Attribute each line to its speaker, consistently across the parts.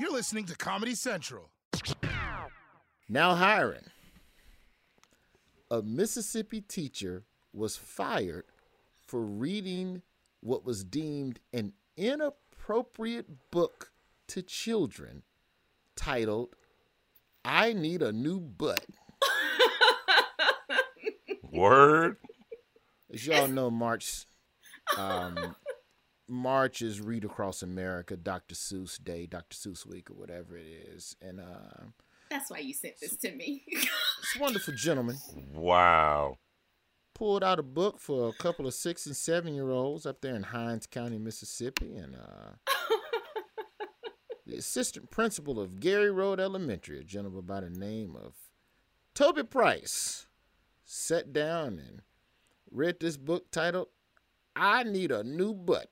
Speaker 1: You're listening to Comedy Central.
Speaker 2: Now hiring. A Mississippi teacher was fired for reading what was deemed an inappropriate book to children titled I Need a New Butt.
Speaker 3: Word.
Speaker 2: As y'all know, March um, March is Read Across America, Dr. Seuss Day, Dr. Seuss Week, or whatever it is. And uh,
Speaker 4: That's why you sent this to me.
Speaker 2: this wonderful gentleman
Speaker 3: Wow.
Speaker 2: pulled out a book for a couple of six and seven year olds up there in Hinds County, Mississippi. And uh, the assistant principal of Gary Road Elementary, a gentleman by the name of Toby Price, sat down and read this book titled I Need a New Butt.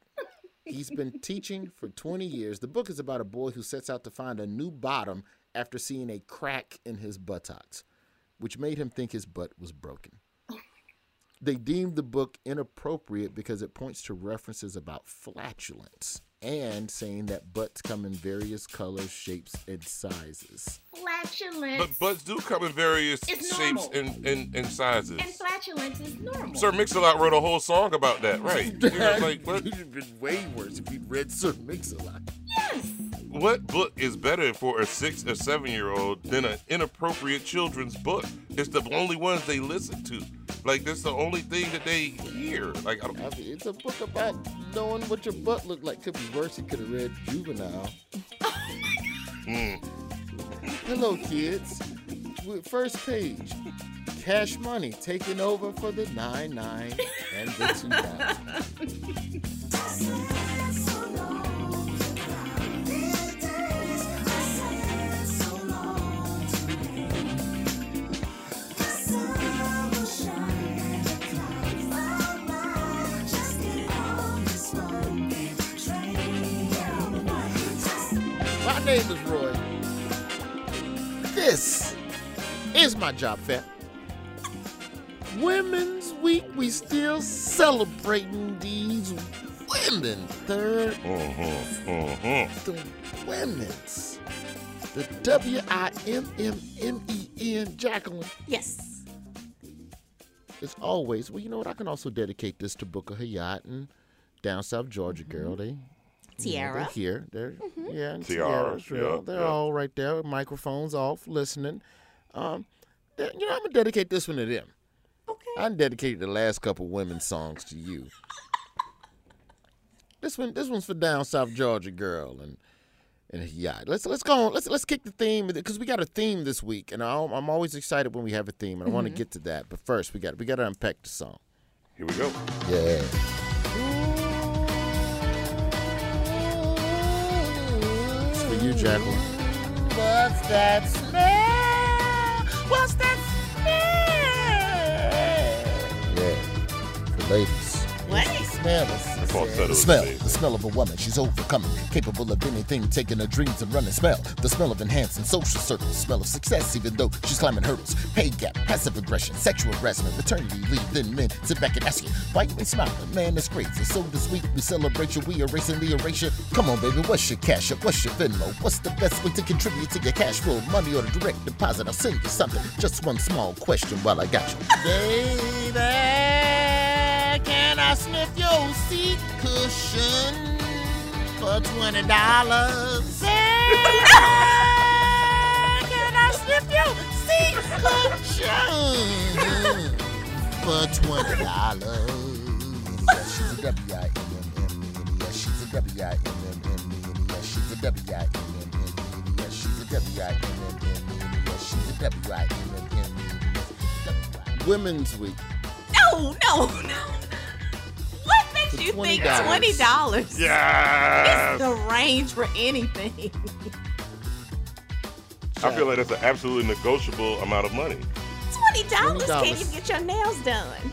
Speaker 2: He's been teaching for 20 years. The book is about a boy who sets out to find a new bottom after seeing a crack in his buttocks, which made him think his butt was broken. They deemed the book inappropriate because it points to references about flatulence and saying that butts come in various colors, shapes, and sizes.
Speaker 4: Flatulence.
Speaker 3: But butts do come in various shapes and, and, and sizes.
Speaker 4: and flatulence is normal.
Speaker 3: Sir Mix-a-Lot wrote a whole song about that, right? You know, like, what,
Speaker 2: It'd have been way worse if he'd read Sir Mix-a-Lot.
Speaker 4: Yes.
Speaker 3: what book is better for a six or seven year old than an inappropriate children's book? It's the only ones they listen to. Like, that's the only thing that they hear. Like, I don't,
Speaker 2: I mean, it's a book about knowing what your butt looked like. Could be worse. He could have read Juvenile.
Speaker 3: mm.
Speaker 2: Hello, kids. With First page. Cash money taking over for the 9 9 and the 2000. name is Roy. This is my job fair. Women's Week, we still celebrating these women. Third,
Speaker 3: Uh-huh, uh-huh.
Speaker 2: the women's. The W I M M M E N, Jacqueline.
Speaker 4: Yes.
Speaker 2: As always, well, you know what? I can also dedicate this to Booker Hayat and down South Georgia girl. They you know,
Speaker 4: Tiara.
Speaker 2: they're here. They're yeah, and
Speaker 3: Tiara,
Speaker 2: Tiara's real.
Speaker 3: yeah,
Speaker 2: They're
Speaker 3: yeah.
Speaker 2: all right there, with microphones off, listening. Um, they- you know, I'm gonna dedicate this one to them.
Speaker 4: Okay.
Speaker 2: I dedicated the last couple women's songs to you. This one, this one's for down South Georgia girl and and yeah. Let's let's go. On. Let's let's kick the theme because we got a theme this week, and I, I'm always excited when we have a theme, and I want to get to that. But first, we got we got to unpack the song.
Speaker 3: Here we go.
Speaker 2: Yeah. Jacqueline. What's that smell? What's that smell? Yeah. For ladies.
Speaker 4: What?
Speaker 2: The smell. The,
Speaker 3: falsetto
Speaker 2: the
Speaker 3: is
Speaker 2: smell.
Speaker 3: big.
Speaker 2: The smell of a woman. She's overcoming. Capable of anything. Taking her dreams and running. Smell. The smell of enhancing social circles. Smell of success even though she's climbing hurdles. Pay gap. Passive aggression. Sexual harassment. Maternity leave. Then men sit back and ask you, why you ain't smiling? Man, that's crazy. So this week we celebrate you. We erasing the erasure. Come on, baby. What's your cash up? What's your Venmo? What's the best way to contribute to your cash flow? Money or the direct deposit? I'll send you something. Just one small question while I got you. Baby, can I sniff your seat cushion? for twenty dollars.
Speaker 4: Can I slip you? See?
Speaker 2: Cushion for twenty dollars. She's a W I M M M. Yes, she's a W I M M M. Yes, she's a W I M M M. Yes, she's a W I M M M. Yes, she's a W I M M M. Women's Week.
Speaker 4: No, no, no. What makes you think
Speaker 2: $20.
Speaker 4: twenty dollars?
Speaker 3: Yes.
Speaker 4: It's the range for anything.
Speaker 3: I feel like that's an absolutely negotiable amount of money.
Speaker 4: Twenty dollars
Speaker 2: $20.
Speaker 4: can't even get your nails done.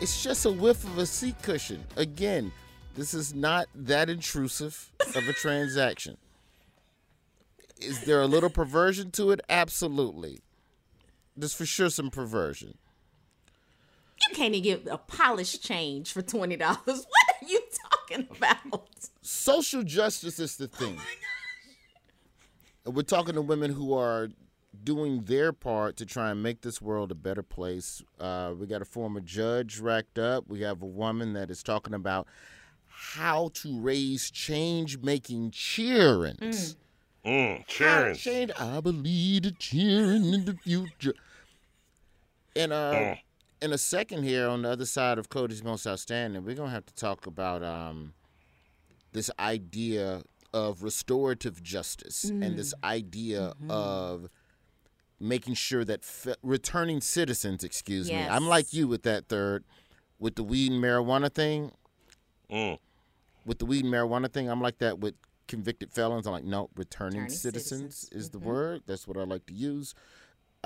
Speaker 2: It's just a whiff of a seat cushion. Again, this is not that intrusive of a transaction. Is there a little perversion to it? Absolutely. There's for sure some perversion.
Speaker 4: You can't even get a polish change for twenty dollars. What are you talking about?
Speaker 2: Social justice is the thing. And we're talking to women who are doing their part to try and make this world a better place. Uh, we got a former judge racked up. We have a woman that is talking about how to raise change making cheerings.
Speaker 3: Mm,
Speaker 2: How
Speaker 3: cheering.
Speaker 2: change- I believe the cheering in the future. And uh,
Speaker 3: Mm.
Speaker 2: In a second here, on the other side of Cody's most outstanding, we're gonna have to talk about um, this idea of restorative justice and this idea of making sure that fe- returning citizens, excuse me, I'm like you with that third, with the weed and marijuana thing.
Speaker 3: Mm.
Speaker 2: With the weed and marijuana thing, I'm like that with convicted felons. I'm like, no, returning,
Speaker 4: Returning
Speaker 2: citizens,
Speaker 4: citizens.
Speaker 2: is the word. That's what I like to use.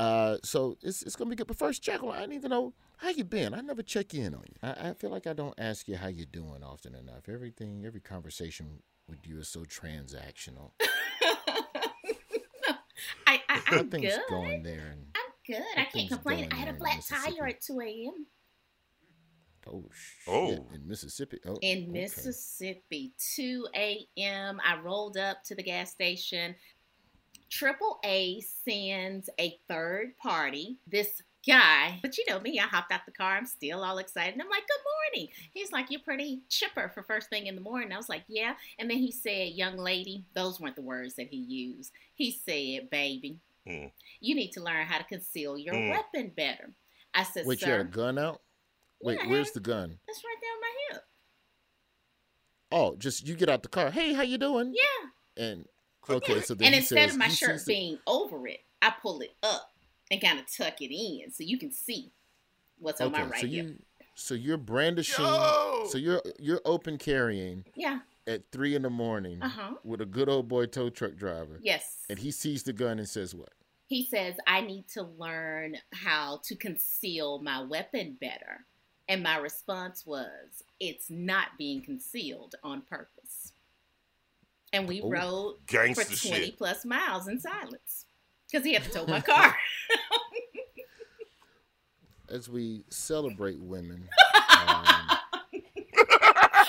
Speaker 2: Uh, so it's it's gonna be good. But first, Jacqueline, I need to know how you been. I never check in on you. I, I feel like I don't ask you how you doing often enough. Everything, every conversation with you is so transactional.
Speaker 5: I, I,
Speaker 2: How
Speaker 5: I'm
Speaker 2: things
Speaker 5: good.
Speaker 2: going there? And
Speaker 5: I'm good. I can't complain. I had a flat tire at 2 a.m.
Speaker 2: oh shit,
Speaker 3: Oh.
Speaker 2: in Mississippi. Oh,
Speaker 5: in
Speaker 2: okay.
Speaker 5: Mississippi. 2 a.m. I rolled up to the gas station. Triple A sends a third party. This guy, but you know me, I hopped out the car. I'm still all excited. And I'm like, good morning. He's like, you're pretty chipper for first thing in the morning. I was like, yeah. And then he said, young lady, those weren't the words that he used. He said, baby,
Speaker 3: Mm.
Speaker 5: you need to learn how to conceal your
Speaker 3: Mm.
Speaker 5: weapon better. I said,
Speaker 2: Wait,
Speaker 5: sir,
Speaker 2: you had a gun out? Wait,
Speaker 5: Yeah,
Speaker 2: where's the gun?
Speaker 5: that's right there on my hip.
Speaker 2: Oh, just you get out the car. Hey, how you doing?
Speaker 5: Yeah.
Speaker 2: And okay, so then
Speaker 5: and instead
Speaker 2: says,
Speaker 5: of my shirt
Speaker 2: sees the-
Speaker 5: being over it, I pull it up and kind of tuck it in so you can see what's on my right
Speaker 2: so
Speaker 5: hip.
Speaker 2: you so you're brandishing
Speaker 3: Yo!
Speaker 2: so you're you're open carrying
Speaker 5: Yeah.
Speaker 2: at three in the morning
Speaker 5: Uh-huh.
Speaker 2: with a good old boy tow truck driver.
Speaker 5: Yes.
Speaker 2: And he sees the gun and says what?
Speaker 5: He says I need to learn how to conceal my weapon better. And my response was, it's not being concealed on purpose. And we
Speaker 2: Ooh,
Speaker 5: rode for 20
Speaker 3: shit.
Speaker 5: plus miles in silence because he had to tow my car.
Speaker 2: As we celebrate women, um,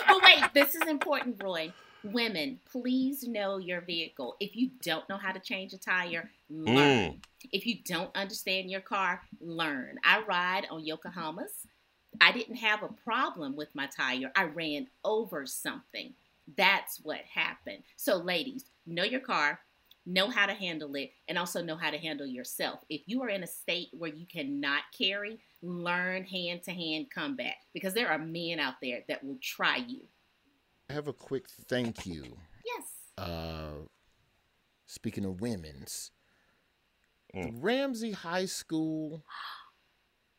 Speaker 5: but wait, this is important, Roy. Women, please know your vehicle. If you don't know how to change a tire, learn.
Speaker 3: Mm.
Speaker 5: If you don't understand your car, learn. I ride on Yokohamas. I didn't have a problem with my tire. I ran over something. That's what happened. So, ladies, know your car, know how to handle it, and also know how to handle yourself. If you are in a state where you cannot carry, learn hand to hand combat because there are men out there that will try you.
Speaker 2: I have a quick thank you.
Speaker 5: Yes.
Speaker 2: Uh, speaking of women's, the
Speaker 3: Mm.
Speaker 2: Ramsey High School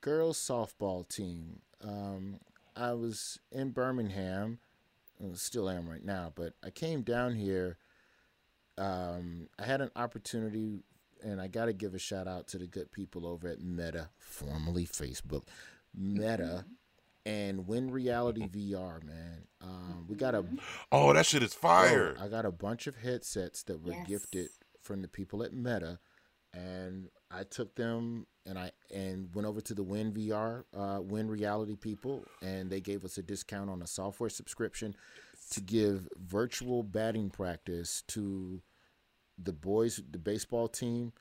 Speaker 2: girls softball team. Um, I was in Birmingham, still am right now, but I came down here. Um, I had an opportunity, and I got to give a shout out to the good people over at Meta, formerly Facebook, Meta, and Win Reality VR. Man, um, we got a
Speaker 3: Oh, that shit is fire.
Speaker 2: Bro, I got a bunch of headsets that were
Speaker 5: Yes.
Speaker 2: gifted from the people at Meta, and I took them and I and went over to the Win VR, uh, Win Reality people, and they gave us a discount on a software subscription to give virtual batting practice to the boys, the baseball team,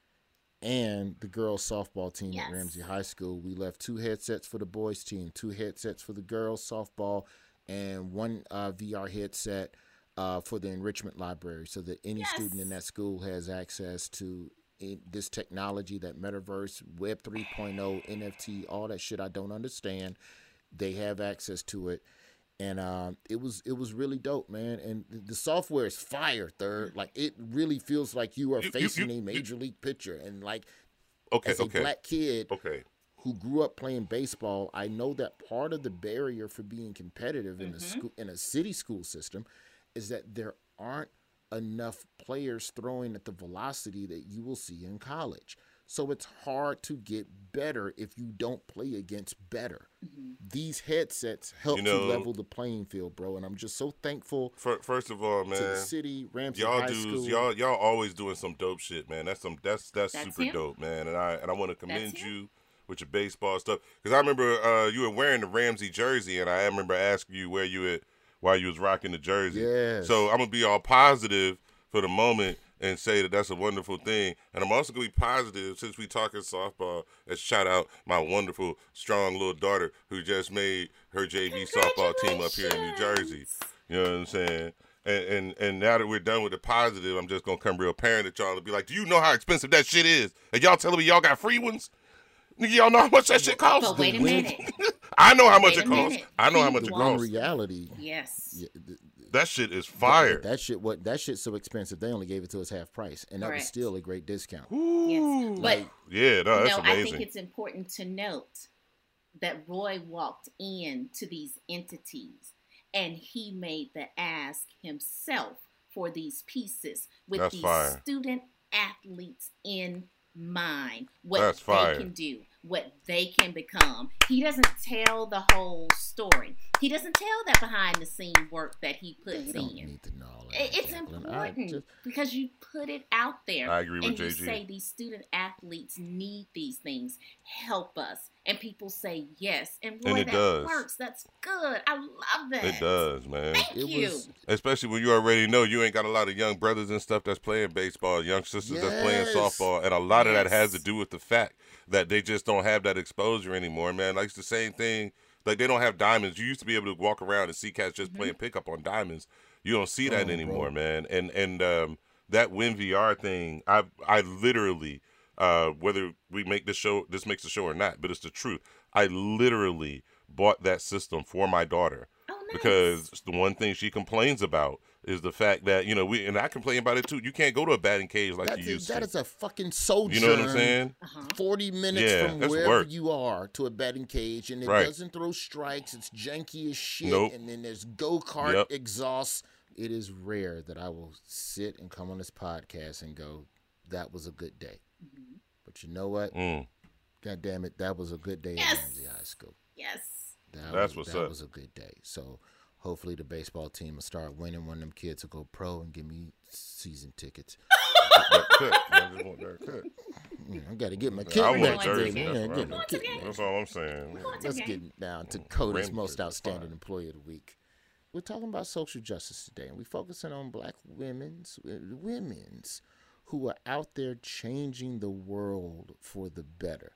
Speaker 2: and the girls softball team
Speaker 5: Yes.
Speaker 2: at Ramsey High School. We left two headsets for the boys team, two headsets for the girls softball, and one uh, VR headset uh, for the enrichment library, so that any student in that school has access to this technology, that metaverse, Web 3.0, NFT, all that shit I don't understand. They have access to it, and um, it was it was really dope, man. And the, software is fire. Third, like it really feels like you are
Speaker 3: You- you-
Speaker 2: facing
Speaker 3: you-
Speaker 2: a major league pitcher, and like
Speaker 3: Okay,
Speaker 2: as a
Speaker 3: okay.
Speaker 2: black kid
Speaker 3: Okay.
Speaker 2: who grew up playing baseball, I know that part of the barrier for being competitive in a
Speaker 5: Mm-hmm.
Speaker 2: school in a city school system is that there aren't enough players throwing at the velocity that you will see in college. So it's hard to get better if you don't play against better. These headsets help
Speaker 3: You know-
Speaker 2: to level the playing field, bro, and I'm just so thankful
Speaker 3: Fir- First of all, man,
Speaker 2: to the
Speaker 3: man,
Speaker 2: city, Ramsey
Speaker 3: y'all
Speaker 2: High
Speaker 3: dudes,
Speaker 2: School.
Speaker 3: y'all y'all always doing some dope shit, man. That's some that's that's,
Speaker 5: That's
Speaker 3: super
Speaker 5: him.
Speaker 3: dope, man. And I and I want to commend
Speaker 5: him.
Speaker 3: you with your baseball stuff because I remember uh, you were wearing the Ramsey jersey, and I remember asking you where you at while you was rocking the jersey.
Speaker 2: Yes.
Speaker 3: So I'm gonna be all positive for the moment and say that that's a wonderful thing. And I'm also gonna be positive since we talking softball and shout out my wonderful, strong little daughter who just made her JV softball team up here in New Jersey. You know what I'm saying? And, and and now that we're done with the positive, I'm just gonna come real parent at y'all and be like, Do you know how expensive that shit is? And y'all telling me y'all got free ones? Nigga, y'all know how much that shit costs?
Speaker 5: But wait a minute.
Speaker 3: I know how much it costs.
Speaker 5: minute.
Speaker 3: I know how much it
Speaker 2: the
Speaker 5: won
Speaker 2: one
Speaker 3: costs.
Speaker 2: reality.
Speaker 5: Yes.
Speaker 2: Yeah, th-
Speaker 3: That shit is fire.
Speaker 2: That shit what that shit's so expensive. They only gave it to us half price, and that was still a great discount.
Speaker 5: Yes. But
Speaker 3: Yeah, no, that's amazing.
Speaker 5: no, I think it's important to note that Roy walked in to these entities and he made the ask himself for these pieces with
Speaker 3: That's
Speaker 5: these
Speaker 3: fire.
Speaker 5: student athletes in mind. What
Speaker 3: That's
Speaker 5: they
Speaker 3: fire.
Speaker 5: can do, what they can become. He doesn't tell the whole story. He doesn't tell that behind the scene work that he puts
Speaker 2: They don't
Speaker 5: in.
Speaker 2: need to know all that,
Speaker 5: It's
Speaker 2: Jacqueline.
Speaker 5: Important
Speaker 2: just-
Speaker 5: because you put it out there.
Speaker 3: I agree with
Speaker 5: and you say these student athletes need these things. Help us. And people say yes. And
Speaker 3: And
Speaker 5: boy,
Speaker 3: it
Speaker 5: that
Speaker 3: does.
Speaker 5: works. That's good. I love that.
Speaker 3: It does, man.
Speaker 5: Thank
Speaker 2: It
Speaker 5: you.
Speaker 2: was-
Speaker 3: Especially when you already know you ain't got a lot of young brothers and stuff that's playing baseball, young sisters that's playing softball, and a lot of that has to do with the fact that they just don't have that exposure anymore, man. Like it's the same thing. Like they don't have diamonds. You used to be able to walk around and see cats
Speaker 5: Mm-hmm.
Speaker 3: just playing pickup on diamonds. You don't see that
Speaker 2: Oh, bro.
Speaker 3: anymore, man. And and um, that Win VR thing, I I literally, uh, whether we make this show, this makes the show or not, but it's the truth. I literally bought that system for my daughter. Because the one thing she complains about is the fact that you know we and I complain about it too. You can't go to a batting cage like
Speaker 2: That's
Speaker 3: you
Speaker 2: a,
Speaker 3: used
Speaker 2: that
Speaker 3: to.
Speaker 2: is a fucking sojourn.
Speaker 3: you know what I'm saying?
Speaker 5: Uh-huh.
Speaker 2: Forty minutes
Speaker 3: Yeah,
Speaker 2: from wherever
Speaker 3: work.
Speaker 2: you are to a batting cage, and it
Speaker 3: Right.
Speaker 2: doesn't throw strikes. It's janky as shit,
Speaker 3: Nope.
Speaker 2: and then there's go kart
Speaker 3: Yep.
Speaker 2: exhaust. It is rare that I will sit and come on this podcast and go, "That was a good day."
Speaker 5: Mm-hmm.
Speaker 2: But you know what?
Speaker 3: Mm.
Speaker 2: God damn it, that was a good day
Speaker 5: Yes.
Speaker 2: at Ramsey High School.
Speaker 5: Yes.
Speaker 2: That
Speaker 3: That's
Speaker 2: was,
Speaker 3: what's
Speaker 2: that
Speaker 3: up.
Speaker 2: was a good day. So hopefully the baseball team will start winning. One of them kids will go pro and give me season tickets.
Speaker 3: That cut. I just want that cut.
Speaker 2: You know, I got to get my
Speaker 3: I
Speaker 2: kid
Speaker 3: want
Speaker 2: back
Speaker 3: jersey.
Speaker 2: today.
Speaker 3: That's,
Speaker 2: Yeah,
Speaker 3: what
Speaker 2: get
Speaker 3: I'm-
Speaker 2: my kid-
Speaker 3: that's all I'm saying.
Speaker 2: Let's get down to Coda's
Speaker 3: Rim
Speaker 2: most
Speaker 3: jersey,
Speaker 2: outstanding
Speaker 3: fine.
Speaker 2: employee of the week. We're talking about social justice today, and we're focusing on black women's uh, women's who are out there changing the world for the better.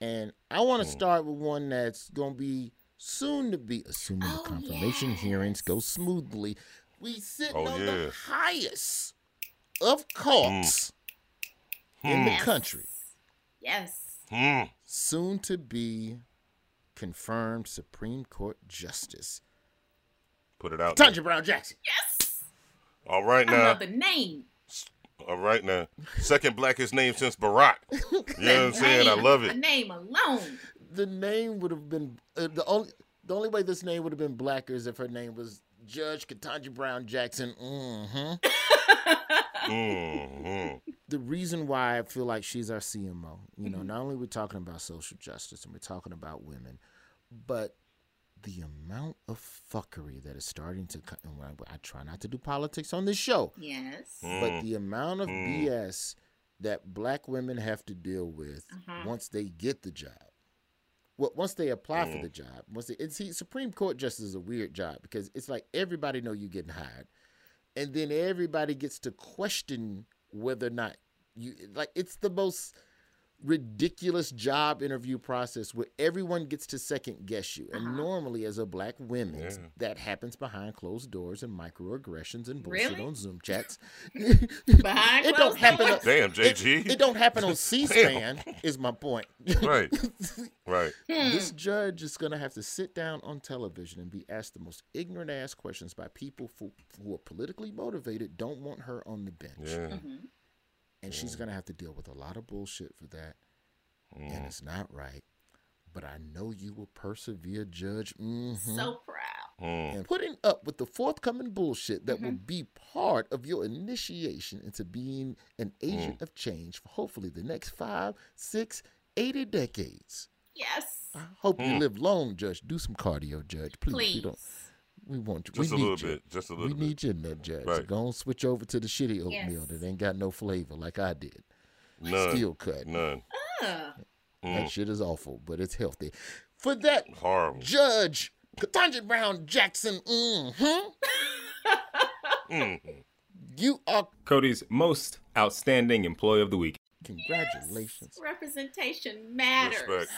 Speaker 2: And I want to
Speaker 3: Hmm.
Speaker 2: start with one that's going to be soon to be, assuming
Speaker 5: Oh,
Speaker 2: the confirmation hearings go smoothly. We sit
Speaker 3: Oh,
Speaker 2: on
Speaker 3: yeah.
Speaker 2: the highest of courts in the
Speaker 5: Yes.
Speaker 2: country.
Speaker 5: Yes.
Speaker 3: Hmm.
Speaker 2: Soon to be confirmed Supreme Court Justice.
Speaker 3: Put it out. there.
Speaker 2: Tundra Brown Jackson.
Speaker 5: Yes.
Speaker 3: All right now.
Speaker 5: I
Speaker 3: now.
Speaker 5: love the name.
Speaker 3: All right now. Second blackest name since Barack. You know what I'm saying? I love it.
Speaker 5: The name alone.
Speaker 2: The name would have been uh, the only the only way this name would have been blacker is if her name was Judge Ketanji Brown Jackson. hmm
Speaker 3: hmm
Speaker 2: The reason why I feel like she's our CMO, you know, not only we're talking about social justice and we're talking about women, but the amount of fuckery that is starting to come. and I, I try not to do politics on this show.
Speaker 5: Yes.
Speaker 2: but the amount of BS that black women have to deal with
Speaker 5: Uh-huh.
Speaker 2: once they get the job. Well, once they apply for mm. the job, once they, and see, Supreme Court justice is a weird job because it's like everybody know you getting hired, and then everybody gets to question whether or not you like. It's the most ridiculous job interview process where everyone gets to second guess you. And normally, as a black woman,
Speaker 3: Yeah.
Speaker 2: that happens behind closed doors and microaggressions and bullshit
Speaker 5: Really?
Speaker 2: on Zoom chats.
Speaker 5: Behind
Speaker 2: it don't happen.
Speaker 5: doors?
Speaker 3: Damn,
Speaker 2: It,
Speaker 3: JG.
Speaker 2: it don't happen on C-SPAN. is my point.
Speaker 3: Right. Right.
Speaker 2: This judge is going to have to sit down on television and be asked the most ignorant ass questions by people who, who are politically motivated, don't want her on the bench.
Speaker 3: Yeah.
Speaker 5: Mm-hmm.
Speaker 2: And she's going to have to deal with a lot of bullshit for that.
Speaker 3: Mm.
Speaker 2: And it's not right. But I know you will persevere, Judge. hmm
Speaker 5: So proud.
Speaker 3: Mm.
Speaker 2: and putting up with the forthcoming bullshit that
Speaker 5: Mm-hmm.
Speaker 2: will be part of your initiation into being an agent
Speaker 3: Mm.
Speaker 2: of change for hopefully the next five, six, eighty decades.
Speaker 5: Yes.
Speaker 2: I hope you
Speaker 3: Mm.
Speaker 2: live long, Judge. Do some cardio, Judge. Please. We
Speaker 5: Please.
Speaker 2: Don't. We want you.
Speaker 3: Just
Speaker 2: we
Speaker 3: a little
Speaker 2: you.
Speaker 3: bit. Just a
Speaker 2: We
Speaker 3: little bit.
Speaker 2: need you in there, Judge.
Speaker 3: Right.
Speaker 2: go on, switch over to the shitty oatmeal
Speaker 5: Yes.
Speaker 2: that ain't got no flavor like I did.
Speaker 3: None.
Speaker 2: Steel cut.
Speaker 3: None.
Speaker 5: Uh,
Speaker 2: That shit is awful, but it's healthy. For that,
Speaker 3: Horrible.
Speaker 2: Judge Ketanji Brown Jackson, hmm
Speaker 3: Mm.
Speaker 2: you are
Speaker 6: Cody's most outstanding employee of the week.
Speaker 2: congratulations.
Speaker 5: representation matters.
Speaker 3: Respect.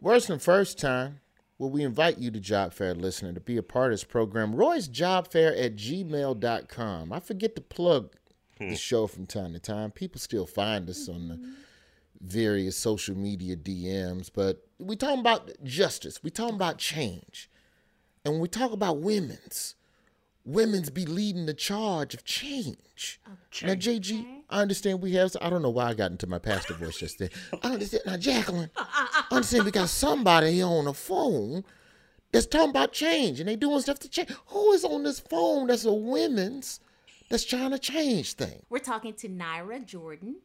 Speaker 2: Worse than first time. Well, we invite you to Job Fair listener to be a part of this program. Roy's Job Fair at gmail.com. I forget to plug hmm. the show from time to time. People still find us on the mm-hmm. various social media DMs, but we talking about justice. We talking about change. And when we talk about women's, women's be leading the charge of change. Now, JG, I understand we have, I don't know why I got into my pastor voice just then. I understand. Now, Jacqueline, I understand we got somebody here on the phone that's talking about change and they doing stuff to change. Who is on this phone that's a women's that's trying to change things?
Speaker 4: We're talking to Nyra Jordan,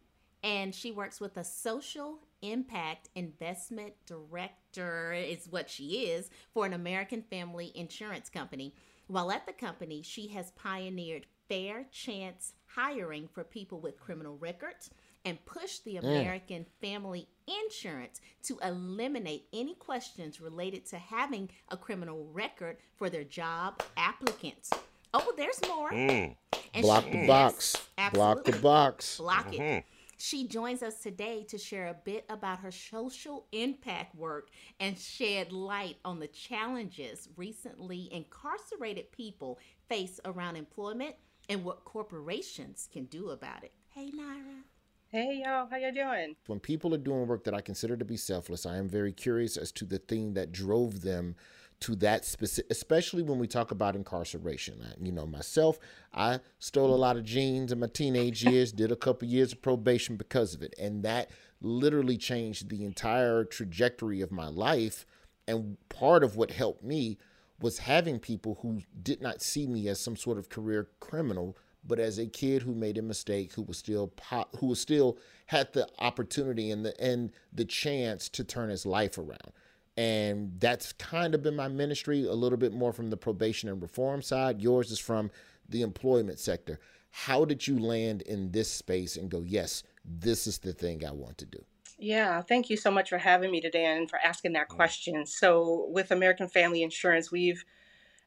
Speaker 4: and she works with a social impact investment director, is what she is, for an American family insurance company. While at the company, she has pioneered fair chance hiring for people with criminal records and pushed the American family insurance to eliminate any questions related to having a criminal record for their job applicants. Oh, there's more.
Speaker 3: Mm.
Speaker 4: And
Speaker 2: Block
Speaker 4: she-
Speaker 2: the
Speaker 4: yes,
Speaker 2: box. Block the box.
Speaker 4: Block it.
Speaker 3: Mhm.
Speaker 4: She joins us today to share a bit about her social impact work and shed light on the challenges recently incarcerated people face around employment and what corporations can do about it. Hey, Nyra.
Speaker 7: Hey y'all, how y'all doing?
Speaker 2: When people are doing work that I consider to be selfless, I am very curious as to the thing that drove them to that specific, especially when we talk about incarceration. I- You know, myself, I stole a lot of jeans in my teenage years, did a couple years of probation because of it. And that literally changed the entire trajectory of my life. And part of what helped me was having people who did not see me as some sort of career criminal, but as a kid who made a mistake, who was still po- who was still had the opportunity and the and the chance to turn his life around. And that's kind of been my ministry, a little bit more from the probation and reform side. Yours is from the employment sector. How did you land in this space and go, yes, this is the thing I want to do?
Speaker 7: Yeah, thank you so much for having me today and for asking that question. So, with American Family Insurance, we've,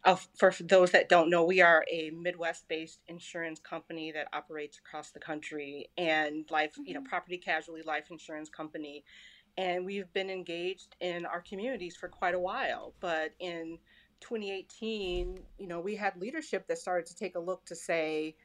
Speaker 7: uh, for those that don't know, we are a Midwest based insurance company that operates across the country and life, you know, property casualty life insurance company. And we've been engaged in our communities for quite a while. But in 2018, you know, we had leadership that started to take a look to say,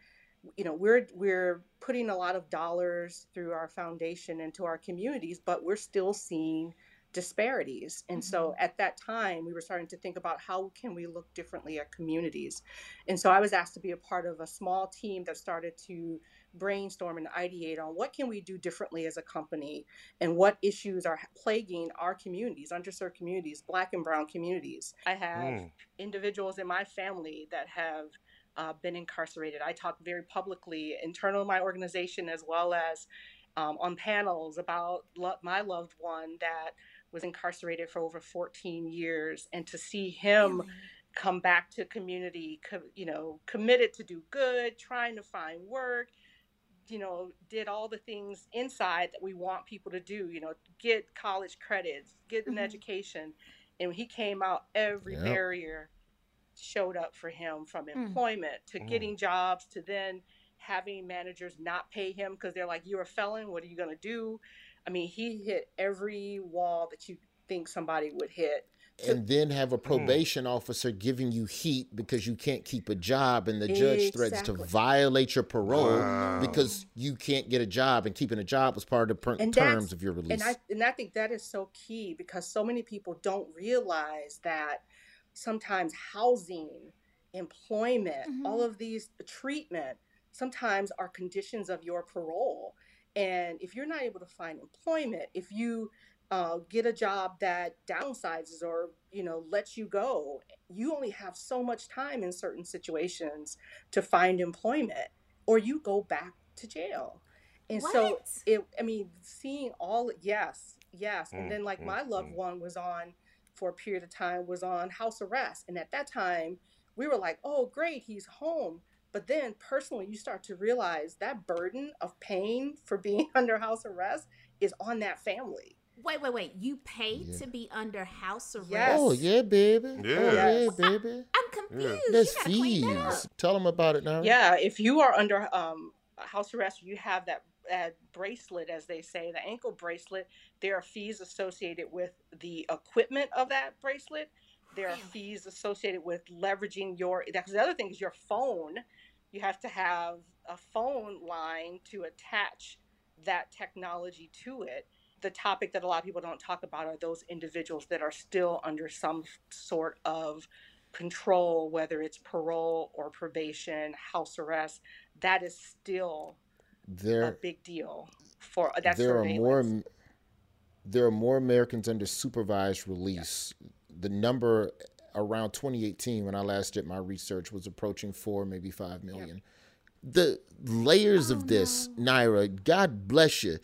Speaker 7: you know we're we're putting a lot of dollars through our foundation into our communities but we're still seeing disparities. And so at that time we were starting to think about how can we look differently at communities. And so i was asked to be a part of a small team that started to brainstorm and ideate on what can we do differently as a company and what issues are plaguing our communities underserved communities black and brown communities. I have
Speaker 3: Mm.
Speaker 7: individuals in my family that have uh, been incarcerated. I talk very publicly, internal to my organization, as well as um, on panels about lo- my loved one that was incarcerated for over 14 years, and to see him come back to community, co- you know, committed to do good, trying to find work, you know, did all the things inside that we want people to do, you know, get college credits, get an education. And he came out, every
Speaker 2: Yep.
Speaker 7: barrier showed up for him from
Speaker 4: Mm.
Speaker 7: employment to
Speaker 3: Mm.
Speaker 7: getting jobs to then having managers not pay him because they're like, you're a felon, what are you going to do? I mean, he hit every wall that you think somebody would hit. to-
Speaker 2: and then have a probation officer giving you heat because you can't keep a job and the judge threatens to violate your parole
Speaker 3: Wow.
Speaker 2: because you can't get a job and keeping a job was part of the per- terms of your release.
Speaker 7: And I and I think that is so key because so many people don't realize that sometimes housing, employment, all of these treatment sometimes are conditions of your parole. And if you're not able to find employment, if you uh, get a job that downsizes or you know lets you go, you only have so much time in certain situations to find employment, or you go back to jail. And so it, I mean, seeing all, yes, yes.
Speaker 3: Mm,
Speaker 7: And then like
Speaker 3: mm,
Speaker 7: my loved
Speaker 3: mm.
Speaker 7: one was on for a period of time, was on house arrest. And at that time, we were like, oh, great, he's home. But then personally, you start to realize that burden of pain for being under house arrest is on that family.
Speaker 4: Wait, wait, wait. You paid
Speaker 2: Yeah.
Speaker 4: to be under house arrest?
Speaker 7: Yes.
Speaker 2: oh yeah, baby.
Speaker 3: Yeah.
Speaker 2: Oh yeah, baby.
Speaker 4: I'm confused.
Speaker 2: There's
Speaker 4: you gotta clean that up.
Speaker 2: fees. Tell them about it now.
Speaker 7: Yeah, if you are under um, house arrest, you have that, that bracelet, as they say, the ankle bracelet. There are fees associated with the equipment of that bracelet. There are
Speaker 4: hmm.
Speaker 7: fees associated with leveraging your. That's the other thing is your phone. You have to have a phone line to attach that technology to it. The topic that a lot of people don't talk about are those individuals that are still under some sort of control, whether it's parole or probation, house arrest. That is still a
Speaker 2: There,
Speaker 7: big deal for that's
Speaker 2: there are more. There are more Americans under supervised release. The number around 2018, when I last did my research, was approaching four, maybe five million. The layers
Speaker 7: Oh,
Speaker 2: of this, Nyra, God bless you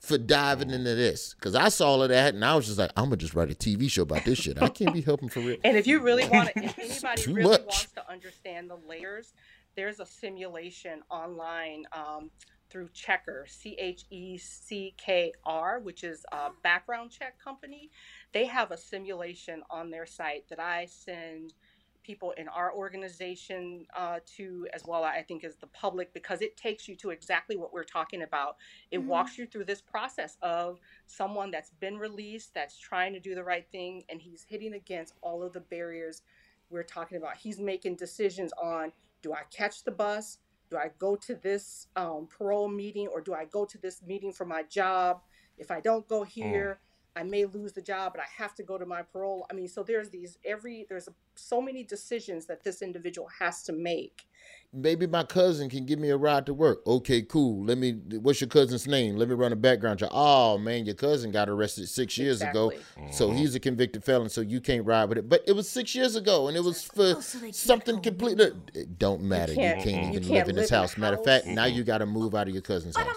Speaker 2: for diving into this. Because I saw all of that and I was just like, I'm going to just write a TV show about this shit. I can't be helping for real.
Speaker 7: And if you really want to, if anybody really
Speaker 2: much.
Speaker 7: wants to understand the layers, there's a simulation online um, through Checkr, C H E C K R, which is a background check company. They have a simulation on their site that I send people in our organization uh, to, as well, I think, as the public, because it takes you to exactly what we're talking about. It
Speaker 4: Mhm.
Speaker 7: walks you through this process of someone that's been released, that's trying to do the right thing, and he's hitting against all of the barriers we're talking about. He's making decisions on do I catch the bus? Do I go to this um, parole meeting or do I go to this meeting for my job? If I don't go here, I may lose the job, but I have to go to my parole. I mean, so there's these every there's so many decisions that this individual has to make.
Speaker 2: Maybe my cousin can give me a ride to work. Okay, cool. Let me. What's your cousin's name? Let me run a background check. Oh man, your cousin got arrested six years ago,
Speaker 7: Exactly.
Speaker 2: so mm-hmm. he's a convicted felon. So you can't ride with it. But it was six years ago, and it was for
Speaker 4: Oh, so
Speaker 2: something
Speaker 4: go
Speaker 2: completely. It don't matter. You
Speaker 7: can't-
Speaker 2: can't,
Speaker 7: you
Speaker 2: even
Speaker 7: can't
Speaker 2: live in
Speaker 7: live
Speaker 2: his
Speaker 7: in the
Speaker 2: house. Matter of fact,
Speaker 7: house.
Speaker 2: now you got to move out of your cousin's
Speaker 4: But
Speaker 2: house.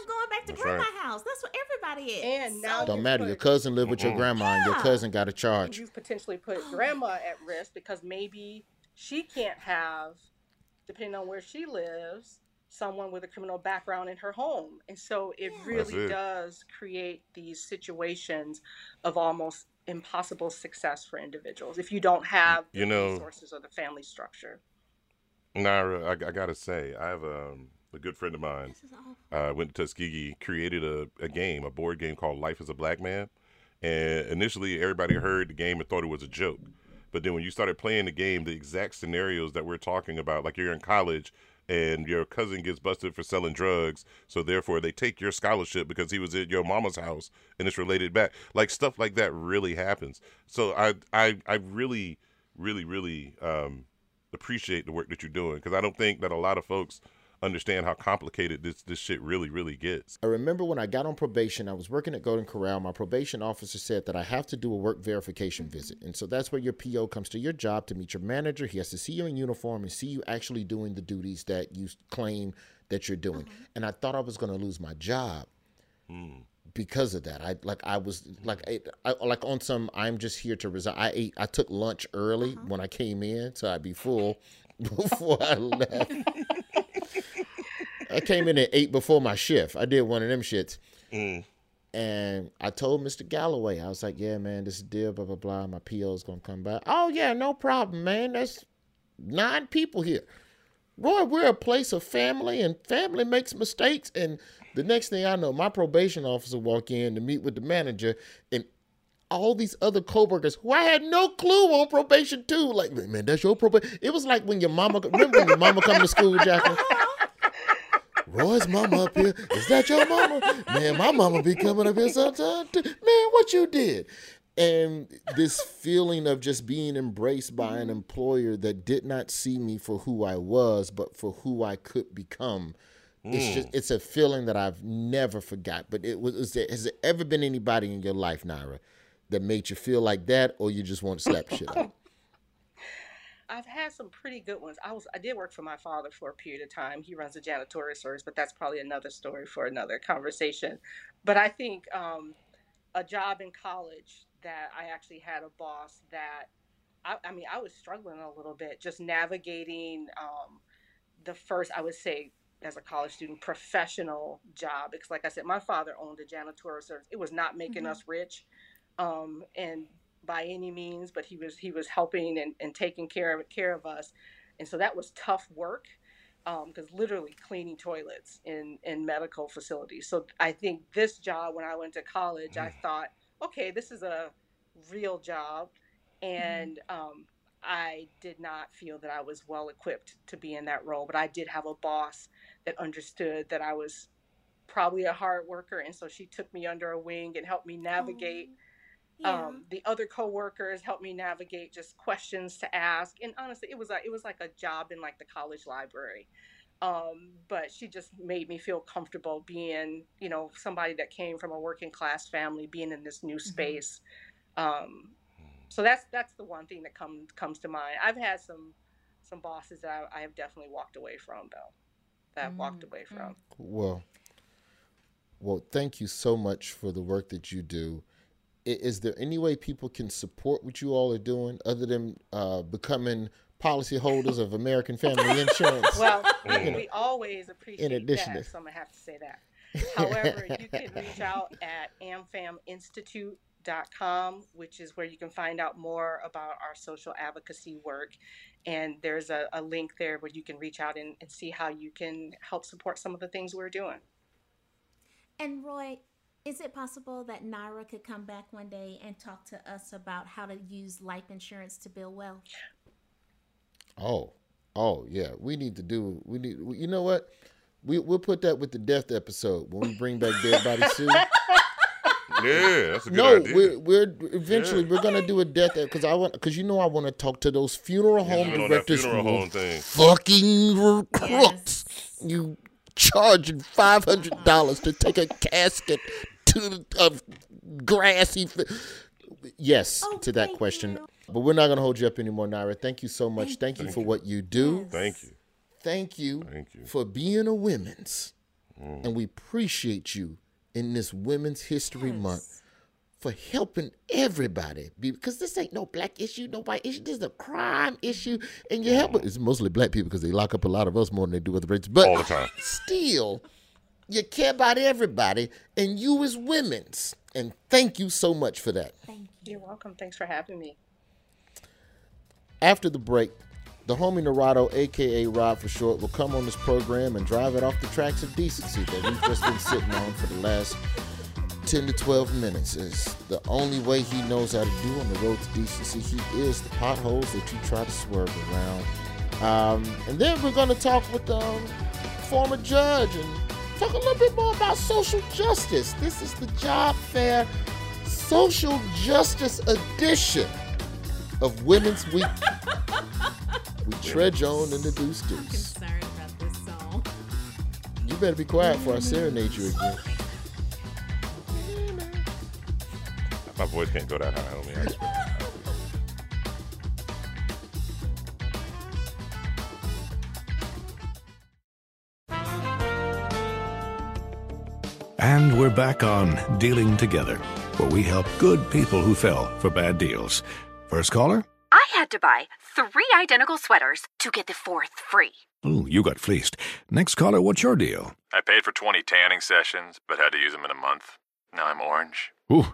Speaker 4: I'm going back to
Speaker 3: That's
Speaker 4: grandma's
Speaker 3: right.
Speaker 4: house. That's what everybody is.
Speaker 7: And now
Speaker 4: So-
Speaker 2: Don't matter.
Speaker 7: put-
Speaker 2: Your cousin live with your grandma, and your cousin got a charge.
Speaker 7: you've potentially put grandma at risk because maybe she can't have, depending on where she lives, someone with a criminal background in her home. And so it
Speaker 4: Yeah.
Speaker 7: really
Speaker 3: it.
Speaker 7: does create these situations of almost impossible success for individuals if you don't have the
Speaker 3: You know-
Speaker 7: resources or the family structure.
Speaker 3: Nyra, I, I gotta say, I have um, a good friend of mine. Uh, went to Tuskegee, created a, a game, a board game called Life as a Black Man. And initially, everybody heard the game and thought it was a joke. But then when you started playing the game, the exact scenarios that we're talking about, like you're in college and your cousin gets busted for selling drugs, so therefore they take your scholarship because he was at your mama's house and it's related back. Like stuff like that really happens. So I I, I really, really, really um, appreciate the work that you're doing because I don't think that a lot of folks understand how complicated this this shit really really gets.
Speaker 2: I remember when I got on probation, I was working at Golden Corral. My probation officer said that I have to do a work verification visit. And so that's where your PO comes to your job to meet your manager. He has to see you in uniform and see you actually doing the duties that you claim that you're doing. Mm-hmm. And I thought I was going to lose my job hmm. because of that. I like I was like I, I, like on some I'm just here to resign. I ate I took lunch early uh-huh. when I came in so I'd be full before I left. I came in at eight before my shift. I did one of them shits.
Speaker 3: Mm.
Speaker 2: And I told Mr. Galloway, I was like, yeah, man, this is deal, blah, blah, blah. My PO's going to come by. Oh, yeah, no problem, man. That's nine people here. Roy, we're a place of family, and family makes mistakes. And the next thing I know, my probation officer walk in to meet with the manager, and all these other coworkers who I had no clue on probation too. Like, man, that's your probation. It was like when your mama remember when your mama come to school, Jacqueline. Roy's mama up here. Is that your mama? Man, my mama be coming up here sometimes. Man, what you did? And this feeling of just being embraced by an employer that did not see me for who I was, but for who I could become. It's mm. just it's a feeling that I've never forgot. But it was is there, has there ever been anybody in your life, Nyra, that made you feel like that, or you just want to slap shit out?
Speaker 7: I've had some pretty good ones. I was I did work for my father for a period of time. He runs a janitorial service, but that's probably another story for another conversation. But I think um, a job in college that I actually had a boss that I, I mean I was struggling a little bit just navigating um, the first I would say as a college student professional job because like I said my father owned a janitorial service. It was not making
Speaker 8: Mhm.
Speaker 7: us rich, um, and by any means, but he was he was helping and, and taking care of care of us, and so that was tough work um, because literally cleaning toilets in in medical facilities. So I think this job when I went to college, I mm. thought, okay, this is a real job, mm-hmm. and um, I did not feel that I was well equipped to be in that role. But I did have a boss that understood that I was probably a hard worker, and so she took me under a wing and helped me navigate. Oh.
Speaker 4: Yeah.
Speaker 7: Um, the other coworkers helped me navigate just questions to ask, and honestly, it was a, it was like a job in like the college library. Um, but she just made me feel comfortable being, you know, somebody that came from a working class family, being in this new space. Um, so that's that's the one thing that comes comes to mind. I've had some some bosses that I, I have definitely walked away from though. That I've walked away from.
Speaker 2: Well, well, thank you so much for the work that you do. I- Is there any way people can support what you all are doing other than uh, becoming policyholders of American Family Insurance?
Speaker 7: Well,
Speaker 2: You
Speaker 7: we, we always appreciate
Speaker 2: addition
Speaker 7: that,
Speaker 2: to-
Speaker 7: so I'm gonna have to say that. However, you can reach out at amfaminstitute.com, which is where you can find out more about our social advocacy work. And there's a, a link there where you can reach out and, and see how you can help support some of the things we're doing.
Speaker 4: And Roy, is it possible that Nyra could come back one day and talk to us about how to use life insurance to build wealth?
Speaker 2: Oh, oh yeah. We need to do. We need. You know what? We we'll put that with the death episode when we bring back Dead Body Sue.
Speaker 3: Yeah, that's a good
Speaker 2: no,
Speaker 3: idea.
Speaker 2: we're we're eventually we're gonna do a death because I want because you know I want to talk to those funeral home
Speaker 3: we on that
Speaker 2: directors
Speaker 3: funeral home thing.
Speaker 2: fucking crooks. You charging five hundred dollars to take a casket to the of grassy. fi- Yes, to that question. But we're not gonna hold you up anymore, Nyra. Thank you so much. Thank, you for what you do.
Speaker 3: Thank you.
Speaker 2: Thank you,
Speaker 3: Thank you.
Speaker 2: for being a women's,
Speaker 3: Mm.
Speaker 2: and we appreciate you in this Women's History Month for helping everybody because this ain't no black issue, no white issue. This is a crime issue, and you help. It's mostly black people because they lock up a lot of us more than they do other races. But
Speaker 3: All the time.
Speaker 2: still, you care about everybody, and you as women's, and thank you so much for that.
Speaker 7: You're welcome. Thanks for having me.
Speaker 2: After the break, the homie Narado, aka Rob for short, will come on this program and drive it off the tracks of decency that we've just been sitting on for the last 10 to 12 minutes. Is the only way he knows how to do on the road to decency. He is the potholes that you try to swerve around. Um, and then we're going to talk with um, former judge and talk a little bit more about social justice. This is the Job Fair Social Justice Edition of Women's Week. we trudge on into Deuce Deuce.
Speaker 4: Concerned about this song.
Speaker 2: You better be quiet before I serenade you again.
Speaker 3: My voice can't go that high on me. I swear.
Speaker 9: And we're back on Dealing Together, where we help good people who fell for bad deals. First caller?
Speaker 10: I had to buy three identical sweaters to get the fourth free.
Speaker 9: Ooh, you got fleeced. Next caller, what's your deal?
Speaker 11: I paid for 20 tanning sessions, but had to use them in a month. Now I'm orange.
Speaker 9: Ooh,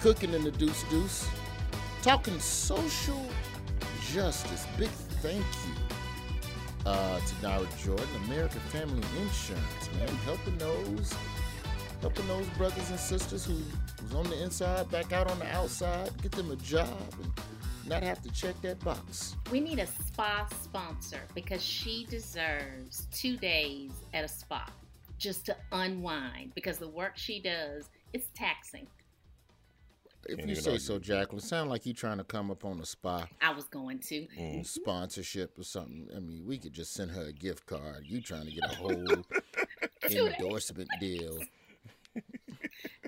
Speaker 2: Cooking in the Deuce Deuce, talking social justice. Big thank you uh, to Nyra Jordan, American Family Insurance, man, helping those, helping those brothers and sisters who was on the inside back out on the outside, get them a job and not have to check that box.
Speaker 5: We need a spa sponsor because she deserves two days at a spa just to unwind because the work she does is taxing.
Speaker 2: If you say so, Jacqueline, sound like you trying to come up on a spa
Speaker 5: I was going to. Mm.
Speaker 2: sponsorship or something. I mean, we could just send her a gift card. You trying to get a whole endorsement deal.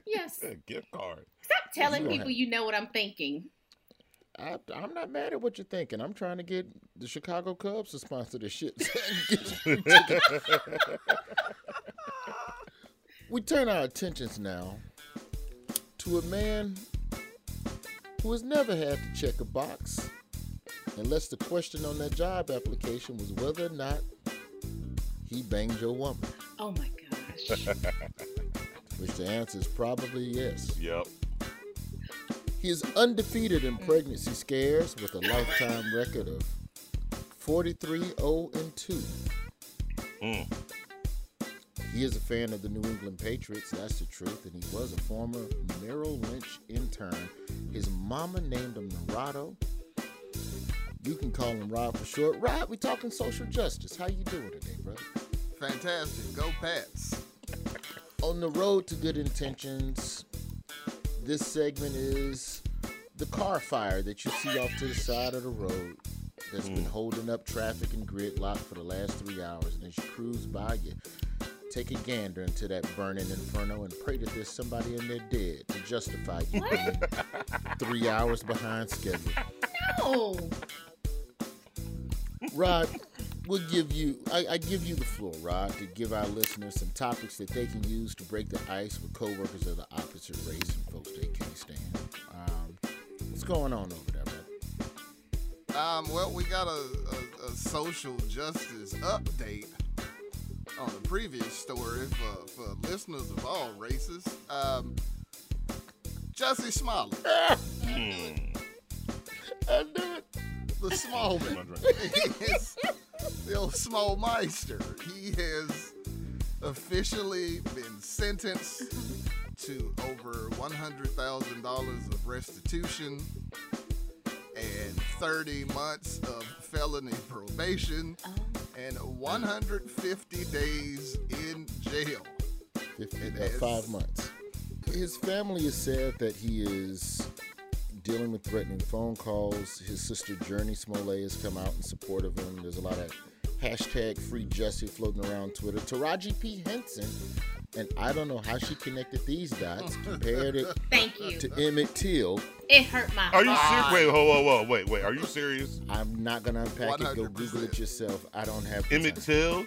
Speaker 5: Yes.
Speaker 3: A gift card.
Speaker 5: Stop telling
Speaker 2: don't
Speaker 5: people
Speaker 2: have-
Speaker 5: you know what I'm thinking.
Speaker 2: I, I'm not mad at what you're thinking. I'm trying to get the Chicago Cubs to sponsor this shit. we turn our attentions now to a man who has never had to check a box unless the question on that job application was whether or not he banged your woman,
Speaker 5: Oh my gosh.
Speaker 2: which the answer is probably yes.
Speaker 3: Yep.
Speaker 2: He is undefeated in pregnancy scares with a lifetime record of 43 0 and 2.
Speaker 3: Mm.
Speaker 2: He is a fan of the New England Patriots, that's the truth, and he was a former Merrill Lynch intern. His mama named him Narado. You can call him Rod for short. Rod, we talking social justice. How you doing today, brother?
Speaker 12: Fantastic. Go Pats.
Speaker 2: On the road to good intentions, this segment is the car fire that you see off to the side of the road that's been mm. holding up traffic and gridlock for the last three hours. And as you cruise by, you take a gander into that burning inferno and pray that there's somebody in there dead to justify you being three hours behind schedule.
Speaker 5: No.
Speaker 2: Rod, we'll give you, I, I give you the floor, Rod, to give our listeners some topics that they can use to break the ice with coworkers of the opposite race and folks they can't stand. Um, what's going on over there, bud?
Speaker 12: Um, well, we got a, a, a social justice update on the previous story for, for listeners of all races. Um, Jussie Smollett.
Speaker 2: I knew it.
Speaker 12: The small man. Yes. the old small meister. He has officially been sentenced to over $100,000 of restitution and 30 months of felony probation and 150 days in jail.
Speaker 2: 50, uh, five months. His family has said that he is dealing with threatening phone calls. His sister Jurnee Smollett has come out in support of him. There's a lot of hashtag free Jussie floating around Twitter. Taraji P. Henson, and I don't know how she connected these dots, compared it
Speaker 5: Thank you.
Speaker 2: to Emmett Till.
Speaker 5: It hurt my
Speaker 3: Are you serious? Wait, whoa, whoa, whoa, wait, wait. Are you serious?
Speaker 2: I'm not gonna unpack it. Go Google it yourself. I don't have the
Speaker 3: Emmett
Speaker 2: time.
Speaker 3: Till.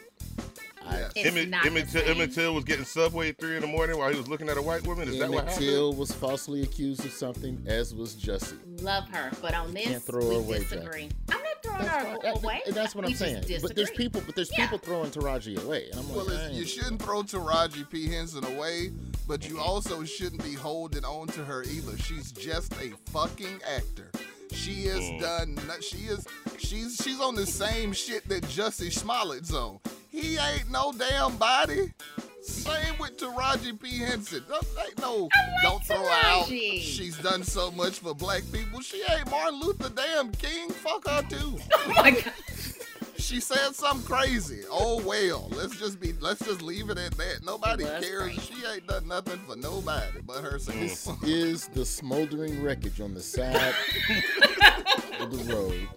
Speaker 2: I,
Speaker 5: It's
Speaker 3: Emmett,
Speaker 5: not
Speaker 3: Emmett,
Speaker 5: the
Speaker 3: Till,
Speaker 5: same.
Speaker 3: Emmett Till was getting Subway at three in the morning while he was looking at a white woman. Is that what
Speaker 2: Emmett
Speaker 3: happened?
Speaker 2: Till was falsely accused of something, as was Jussie.
Speaker 5: Love her, but on this,
Speaker 2: can't throw
Speaker 5: we
Speaker 2: her away, Jack.
Speaker 5: disagree. I'm not throwing
Speaker 2: That's,
Speaker 5: her
Speaker 2: what- that-
Speaker 5: away.
Speaker 2: and that's what
Speaker 5: We
Speaker 2: I'm
Speaker 5: just
Speaker 2: saying. But there's people, but there's
Speaker 5: Yeah.
Speaker 2: people throwing Taraji away, and I'm like,
Speaker 12: Well, it's, you shouldn't throw Taraji P. Henson away, but you also shouldn't be holding on to her either. She's just a fucking actor. She has
Speaker 3: Mm.
Speaker 12: done. She is. She's she's on the same shit that Jussie Smollett's on. He ain't no damn body. Same with Taraji P. Henson. Don't, ain't no, don't throw out. She's done so much for black people. She ain't Martin Luther damn King. Fuck her too.
Speaker 5: Oh my god.
Speaker 12: She said something crazy. Oh well, let's just be let's just leave it at that. Nobody
Speaker 5: was
Speaker 12: cares. She ain't done nothing for nobody but herself.
Speaker 2: This is the smoldering wreckage on the side of the road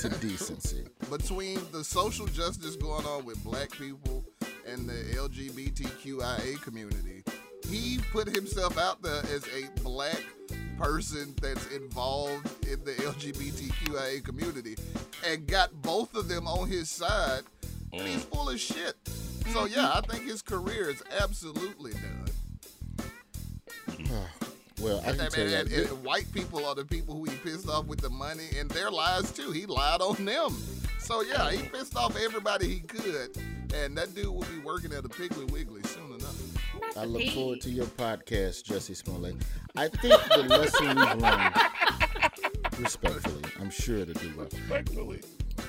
Speaker 2: to decency.
Speaker 12: Between the social justice going on with black people and the LGBTQIA community, he put himself out there as a black person that's involved in the LGBTQIA community and got both of them on his side. And he's mm. full of shit. So yeah, I think his career is absolutely done.
Speaker 2: Well, I
Speaker 12: And,
Speaker 2: can
Speaker 12: and-
Speaker 2: tell you,
Speaker 12: and- and white people are the people who he pissed off with the money and their lies too. He lied on them. So yeah, he pissed off everybody he could, and that dude will be working at a Piggly Wiggly soon enough.
Speaker 2: I look forward to your podcast, Jussie Smollett. I think the lesson we've learned, respectfully, I'm sure to do well.
Speaker 3: Respectfully.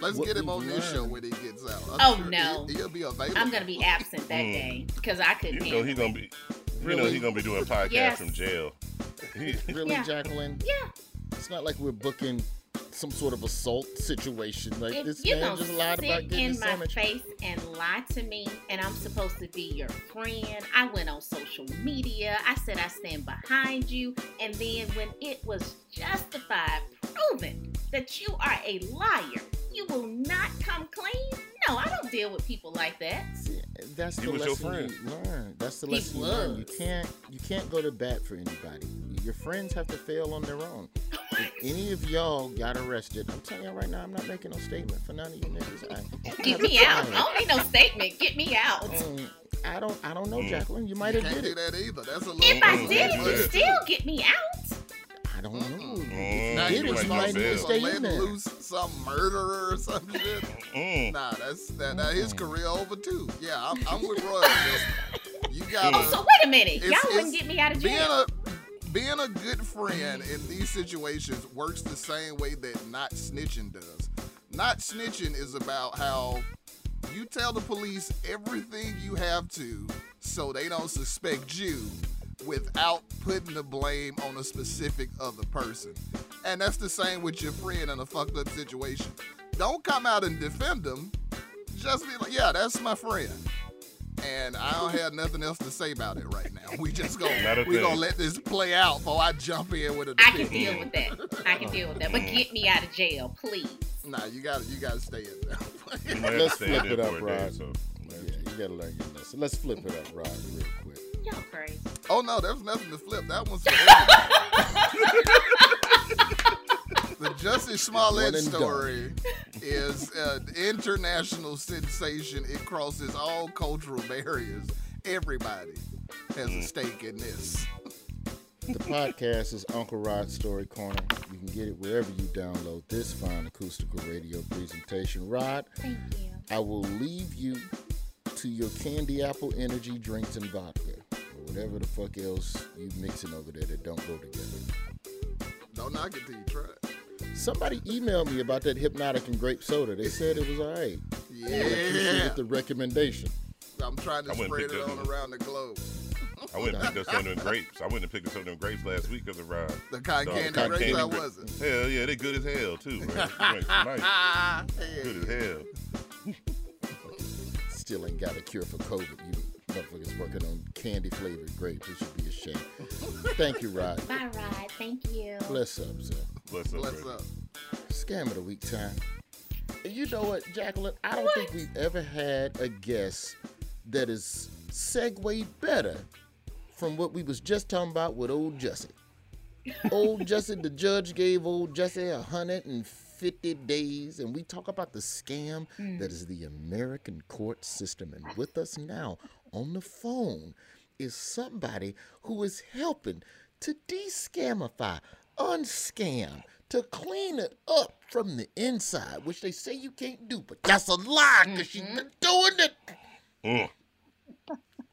Speaker 12: Let's
Speaker 2: What
Speaker 12: get him on this show when he gets out. I'm
Speaker 5: Oh,
Speaker 12: sure
Speaker 5: no.
Speaker 12: he, will be available.
Speaker 5: I'm gonna be absent that
Speaker 3: Mm.
Speaker 5: day because I couldn't
Speaker 3: You know
Speaker 5: handle
Speaker 3: he's gonna be. You know
Speaker 2: Really?
Speaker 3: he's gonna be doing podcasts
Speaker 5: Yes.
Speaker 3: from jail. He-
Speaker 2: Really,
Speaker 5: Yeah.
Speaker 2: Jacqueline?
Speaker 5: Yeah.
Speaker 2: It's not like we're booking some sort of assault situation. Like
Speaker 5: If
Speaker 2: this
Speaker 5: you
Speaker 2: man
Speaker 5: gonna
Speaker 2: just lied about
Speaker 5: sit
Speaker 2: getting
Speaker 5: in my
Speaker 2: sandwich.
Speaker 5: face and lie to me, and I'm supposed to be your friend. I went on social media. I said I stand behind you, and then when it was justified, proven that you are a liar, you will not come clean. No, I don't deal with people like that.
Speaker 2: See, that's
Speaker 3: He
Speaker 2: the
Speaker 3: was
Speaker 2: lesson
Speaker 3: friend.
Speaker 2: you learn. That's the
Speaker 5: He
Speaker 2: lesson you learn. You can't you can't go to bat for anybody. Your friends have to fail on their own. if any of y'all got arrested, I'm telling you right now, I'm not making no statement for none of you niggas. I,
Speaker 5: Get me out. I don't need no statement. Get me out.
Speaker 2: Um, I don't I don't know,
Speaker 3: Mm.
Speaker 2: Jacqueline. You might have did it.
Speaker 12: that either. That's a little.
Speaker 5: If I did you still get me out.
Speaker 2: I don't know.
Speaker 3: Mm,
Speaker 12: Now
Speaker 2: If
Speaker 12: you
Speaker 2: you did
Speaker 3: might
Speaker 2: it, you
Speaker 3: not
Speaker 2: might need
Speaker 3: bail.
Speaker 2: to stay in there.
Speaker 12: loose some murderer or some shit.
Speaker 3: Mm.
Speaker 12: Nah, that's that. Now his career over too. Yeah, I'm, I'm with Roy. you got.
Speaker 5: Oh, so wait a minute.
Speaker 12: It's-
Speaker 5: Y'all wouldn't get me out of
Speaker 12: being
Speaker 5: jail.
Speaker 12: a being a good friend in these situations works the same way that not snitching does. Not snitching is about how you tell the police everything you have to so they don't suspect you without putting the blame on a specific other person. And that's the same with your friend in a fucked up situation. Don't come out and defend them. Just be like, yeah, that's my friend. And I don't have nothing else to say about it right now. We just
Speaker 3: Not
Speaker 12: gonna
Speaker 3: a
Speaker 12: we gonna let this play out before I jump in with a
Speaker 5: I can deal with that. I can deal with that. But get me out of jail, please.
Speaker 12: Nah, you gotta you gotta stay in there.
Speaker 3: You might have
Speaker 2: Let's
Speaker 3: to stay in
Speaker 2: flip it up,
Speaker 3: for a day,
Speaker 2: Rod.
Speaker 3: so.
Speaker 2: Yeah, you gotta learn your lesson. Let's flip it up, Rod, real quick.
Speaker 5: Y'all crazy.
Speaker 12: oh no, there's nothing to flip. That one's for everybody. the Justice Smollett
Speaker 2: One
Speaker 12: story is an international sensation. It crosses all cultural barriers. Everybody has a mm. stake in this.
Speaker 2: The podcast is Uncle Rod's Story Corner. You can get it wherever you download this fine acoustical radio presentation. Rod,
Speaker 5: Thank you.
Speaker 2: I will leave you to your candy apple energy drinks and vodka, or whatever the fuck else you mixing over there that don't go together.
Speaker 12: Don't knock it till you try it.
Speaker 2: Somebody emailed me about that Hpnotiq and grape soda. They said it was all right. Yeah. I
Speaker 12: Yeah.
Speaker 2: appreciate the recommendation.
Speaker 12: I'm trying to
Speaker 3: I wouldn't
Speaker 12: spread
Speaker 3: pick
Speaker 12: it
Speaker 3: that
Speaker 12: on
Speaker 3: one.
Speaker 12: around the globe.
Speaker 3: I went and picked up some of them grapes. I went and picked up some of them grapes last week because of Rod.
Speaker 12: The cotton
Speaker 3: Dog,
Speaker 12: candy
Speaker 3: cotton
Speaker 12: grapes,
Speaker 3: candy
Speaker 12: how
Speaker 3: gra-
Speaker 12: was it?
Speaker 3: Hell yeah, they good as hell too, man. Nice.
Speaker 12: Yeah.
Speaker 3: Good as hell.
Speaker 2: Still ain't got a cure for COVID. You motherfuckers working on candy flavored grapes. It should be a shame. Thank you, Rod.
Speaker 5: Bye, Rod. Thank you.
Speaker 2: Bless up, sir.
Speaker 3: Bless up,
Speaker 12: Bless up.
Speaker 2: Scam of the week time. And You know what, Jacqueline? I don't think we've ever had a guest that is segued better from what we was just talking about with old Jussie. Old Jussie, the judge gave old Jussie a hundred and 50 days, and we talk about the scam
Speaker 4: Mm.
Speaker 2: that is the American court system. And with us now on the phone is somebody who is helping to de-scamify, unscam, to clean it up from the inside, which they say you can't do, but that's a lie because she's been doing it.
Speaker 3: Mm.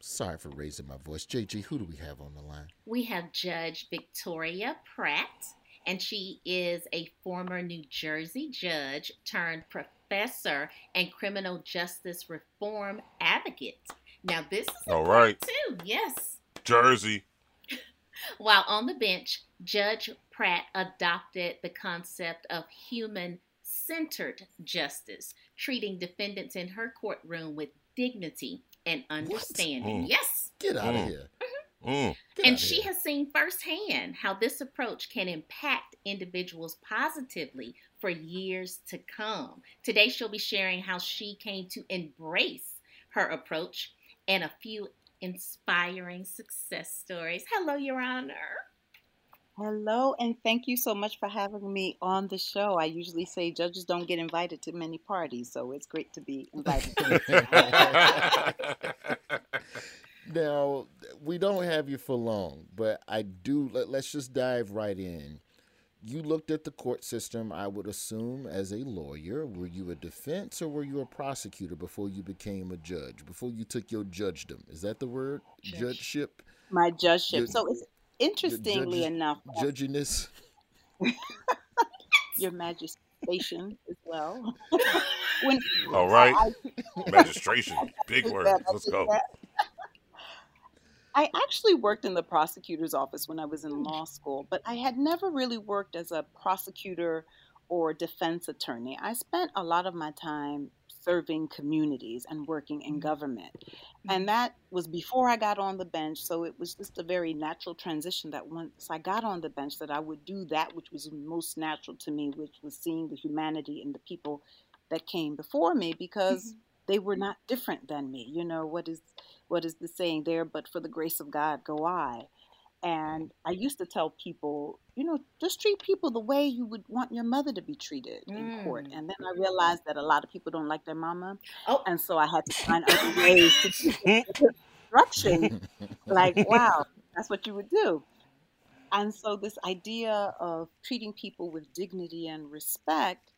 Speaker 2: Sorry for raising my voice. JG, who do we have on the line?
Speaker 5: We have Judge Victoria Pratt, and she is a former New Jersey judge turned professor and criminal justice reform advocate. Now, this is
Speaker 3: All
Speaker 5: important
Speaker 3: right.
Speaker 5: too. Yes.
Speaker 3: Jersey.
Speaker 5: While on the bench, Judge Pratt adopted the concept of human centered justice, treating defendants in her courtroom with dignity and understanding.
Speaker 2: Mm.
Speaker 5: Yes.
Speaker 2: Get out of
Speaker 3: Mm.
Speaker 2: here.
Speaker 3: Mm.
Speaker 5: And she has seen firsthand how this approach can impact individuals positively for years to come. Today, she'll be sharing how she came to embrace her approach and a few inspiring success stories. Hello, Your Honor.
Speaker 8: Hello, and thank you so much for having me on the show. I usually say judges don't get invited to many parties, so it's great to be invited.
Speaker 2: Now, we don't have you for long, but I do. Let, let's just dive right in. You looked at the court system, I would assume, as a lawyer. Were you a defense or were you a prosecutor before you became a judge, before you took your judgedom? Is that the word?
Speaker 8: Judge.
Speaker 2: Judgeship?
Speaker 8: My judgeship.
Speaker 2: Your-
Speaker 8: So it's interestingly
Speaker 2: judges-
Speaker 8: enough, uh,
Speaker 2: Judginess?
Speaker 8: your magistration as well. when
Speaker 3: All right.
Speaker 8: I-
Speaker 3: Magistration. Big word. Let's go.
Speaker 8: that. I actually worked in the prosecutor's office when I was in hmm. law school, but I had never really worked as a prosecutor or defense attorney. I spent a lot of my time serving communities and working in mm-hmm. government. Mm-hmm. And that was before I got on the bench, so it was just a very natural transition that once I got on the bench that I would do that which was most natural to me, which was seeing the humanity in the people that came before me because mm-hmm. they were not different than me. You know, what is what is the saying there? But for the grace of God go I. And I used to tell people, you know, just treat people the way you would want your mother to be treated in court. Mm. And then I realized that a lot of people don't like their mama.
Speaker 5: Oh.
Speaker 8: And so I had to find other ways to instruction. like, wow, that's what you would do. And so this idea of treating people with dignity and respect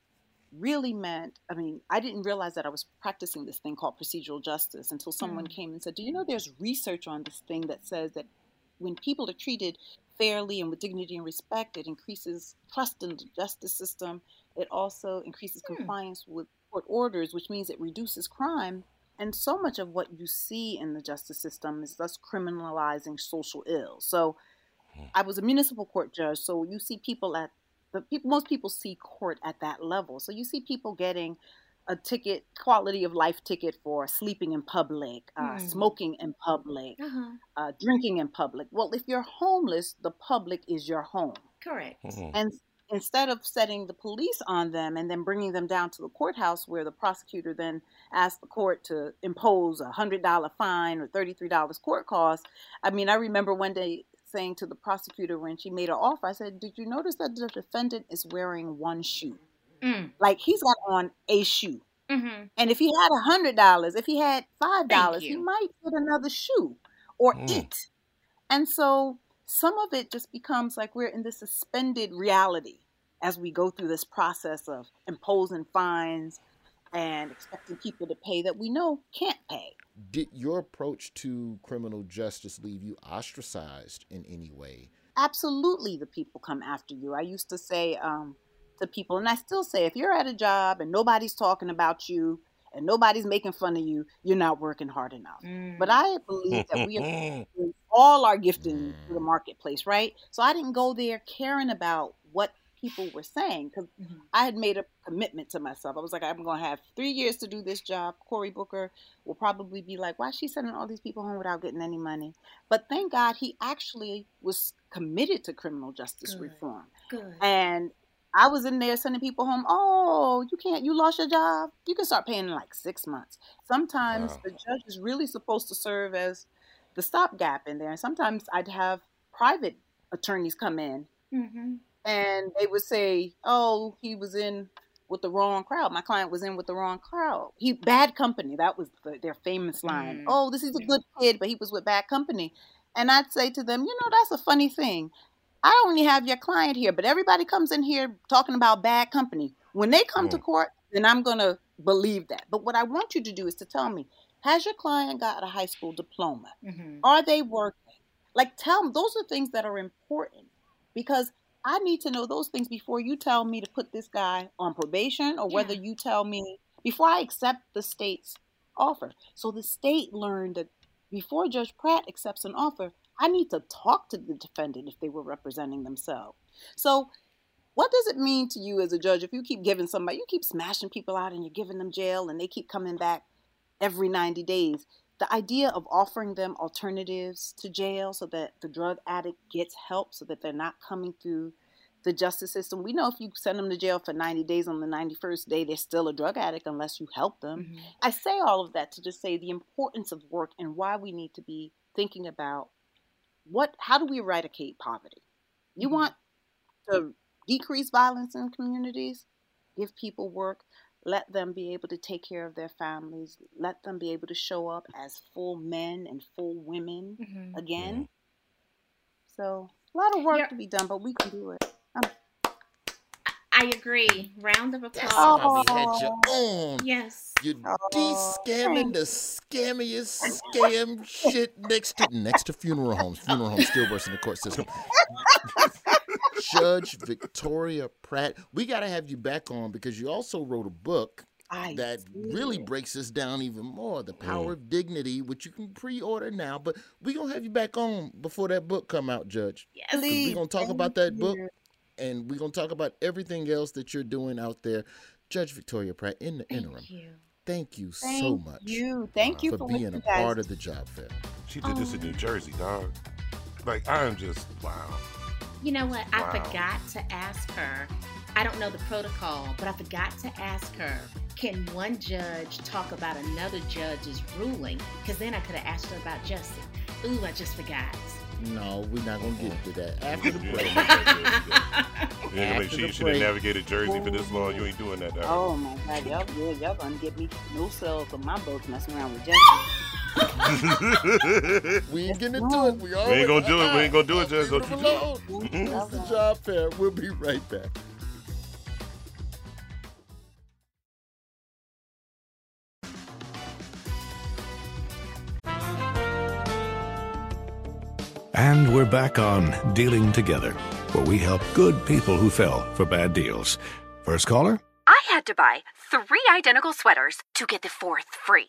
Speaker 8: really meant i mean i didn't realize that i was practicing this thing called procedural justice until someone
Speaker 5: Mm.
Speaker 8: came and said do you know there's research on this thing that says that when people are treated fairly and with dignity and respect it increases trust in the justice system. It also increases compliance with court orders which means it reduces crime. And so much of what you see in the justice system is thus criminalizing social ills so I was a municipal court judge, so you see people at the people. Most people see court at that level. So you see people getting a ticket, quality of life ticket for sleeping in public, uh,
Speaker 5: Hmm.
Speaker 8: smoking in public,
Speaker 5: Uh-huh.
Speaker 8: uh, drinking in public. Well, if you're homeless, the public is your home.
Speaker 5: Correct.
Speaker 8: And instead of setting the police on them and then bringing them down to the courthouse where the prosecutor then asks the court to impose a $100 fine or $33 court cost, I mean, I remember one day saying to the prosecutor when she made her offer, I said, Did you notice that the defendant is wearing one shoe?
Speaker 5: Mm.
Speaker 8: Like he's got on a shoe.
Speaker 5: Mm-hmm.
Speaker 8: And if he had a hundred dollars, if he had five dollars, he might get another shoe or
Speaker 5: Mm.
Speaker 8: eat. And so some of it just becomes like we're in this suspended reality as we go through this process of imposing fines and expecting people to pay that we know can't pay.
Speaker 2: Did your approach to criminal justice leave you ostracized in any way?
Speaker 8: absolutely the people come after you. I used to say um, to people, and I still say, if you're at a job and nobody's talking about you and nobody's making fun of you, you're not working hard enough. But mm. I believe that we are all our gifting to the mm. marketplace, right? So I didn't go there caring about what people were saying because mm-hmm. I had made a commitment to myself. I was like, I'm going to have three years to do this job. Cory Booker will probably be like, why is she sending all these people home without getting any money? But thank God he actually was committed to criminal justice
Speaker 5: Good.
Speaker 8: reform.
Speaker 5: Good.
Speaker 8: And I was in there sending people home. Oh, you can't, you lost your job. You can start paying in like six months. Sometimes
Speaker 5: Wow.
Speaker 8: the judge is really supposed to serve as the stopgap in there. And sometimes I'd have private attorneys come in
Speaker 5: Mm-hmm.
Speaker 8: and they would say, "Oh, he was in with the wrong crowd. My client was in with the wrong crowd. He bad company. That was the, their famous line.
Speaker 5: Mm.
Speaker 8: Oh, this is a good kid, but he was with bad company." And I'd say to them, "You know, that's a funny thing. I only have your client here, but everybody comes in here talking about bad company. When they come to court, then I'm going to believe that. But what I want you to do is to tell me, has your client got a high school diploma?
Speaker 5: Mhm.
Speaker 8: Are they working? Like, tell them those are things that are important because I need to know those things before you tell me to put this guy on probation or whether you tell me before I accept the state's offer. So the state learned that before Judge Pratt accepts an offer, I need to talk to the defendant if they were representing themselves. So, what does it mean to you as a judge if you keep giving somebody, you keep smashing people out and you're giving them jail and they keep coming back every 90 days? The idea of offering them alternatives to jail so that the drug addict gets help so that they're not coming through the justice system. We know if you send them to jail for 90 days on the 91st day, they're still a drug addict unless you help them. Mm-hmm. I say all of that to just say the importance of work and why we need to be thinking about what how do we eradicate poverty? You mm-hmm. want to decrease violence in communities? Give people work. Let them be able to take care of their families. Let them be able to show up as full men and full women
Speaker 5: Mhm.
Speaker 8: again. So, a lot of work to be done, but we can do it. Um,
Speaker 5: I agree. Round of applause.
Speaker 2: why we had you on.
Speaker 5: Yes.
Speaker 2: You de-scamming the scammiest scam shit next to next to funeral homes. Funeral homes still worse in the court system. Judge Victoria Pratt. We got to have you back on because you also wrote a book that really breaks this down even more. The Power mm. of Dignity, which you can pre-order now. But we gonna have you back on before that book come out, Judge.
Speaker 5: Yes.
Speaker 2: We're gonna talk
Speaker 8: thank
Speaker 2: about that book, and we're gonna talk about everything else that you're doing out there. Judge Victoria Pratt, in the interim, thank you so
Speaker 8: Thank
Speaker 2: much
Speaker 8: you. Thank you
Speaker 2: for
Speaker 8: for
Speaker 2: being a
Speaker 8: guys
Speaker 2: part of the job fair.
Speaker 3: She did this in New oh. Jersey, dog. Like I'm just wow.
Speaker 5: You know what?
Speaker 3: Wow.
Speaker 5: I forgot to ask her. I don't know the protocol, but I forgot to ask her. Can one judge talk about another judge's ruling? Because then I could have asked her about justice. Ooh, I just forgot.
Speaker 2: No, we're not gonna get into that after the break.
Speaker 3: You ain't gonna make
Speaker 2: After
Speaker 3: sure you
Speaker 2: the
Speaker 3: should have
Speaker 2: break.
Speaker 3: navigated Jersey for this long. You ain't doing that, dog.
Speaker 8: Oh my God, y'all, yeah, y'all gonna get me no cells on my boat messing around with Jussie.
Speaker 2: we ain't getting into it. We,
Speaker 3: We ain't gonna do it. We ain't gonna do it, Judge. Don't you do it.
Speaker 2: alone. It's the job fair. We'll be right back.
Speaker 9: And we're back on Dealing Together, where we help good people who fell for bad deals. First caller?
Speaker 10: I had to buy three identical sweaters to get the fourth free.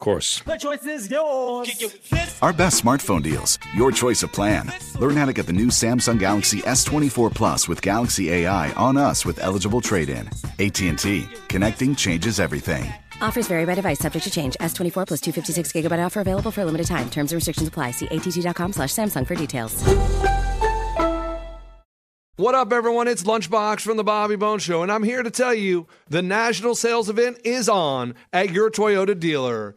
Speaker 9: Of course.
Speaker 13: The choice is yours.
Speaker 14: Our best smartphone deals. Your choice of plan. Learn how to get the new Samsung Galaxy S24 Plus with Galaxy AI on us with eligible trade-in. AT&T. Connecting changes everything.
Speaker 15: Offers vary by device, subject to change. S24 plus 256 gigabyte offer available for a limited time. Terms and restrictions apply. See att.com slash Samsung for details.
Speaker 16: What up, everyone? It's Lunchbox from the Bobby Bones Show, and I'm here to tell you the national sales event is on at your Toyota dealer,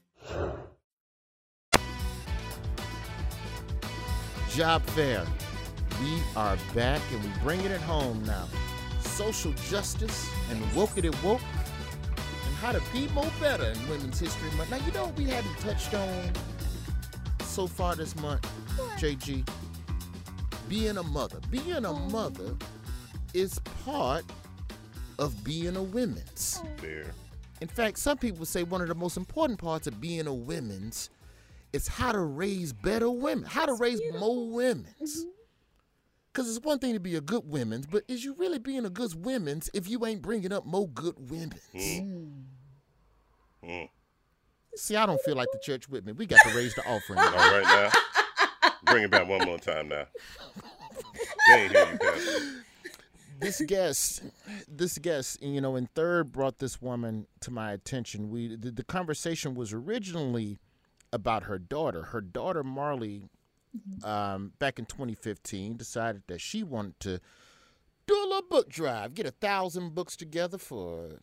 Speaker 2: Job fair. We are back and we bringing it at home now. Social justice and woke it and woke and how to be more better in Women's History Month. Now, you know what we haven't touched on so far this month, JG? Being a mother. Being a oh. mother is part of being a women's. Oh.
Speaker 3: There.
Speaker 2: In fact, some people say one of the most important parts of being a women's is how to raise better women, how to raise more women's. Mm-hmm. Because it's one thing to be a good women's, but is you really being a good women's if you ain't bringing up more good women's?
Speaker 3: Mm. mm. mm.
Speaker 2: See, I don't feel like the church with me. We got to raise the offering.
Speaker 3: All right now. Bring it back one more time now. They ain't hear you, Pastor.
Speaker 2: This guest, this guest, you know, in third brought this woman to my attention. We the, the conversation was originally about her daughter. Her daughter Marley, um, back in 2015, decided that she wanted to do a little book drive, get a thousand books together for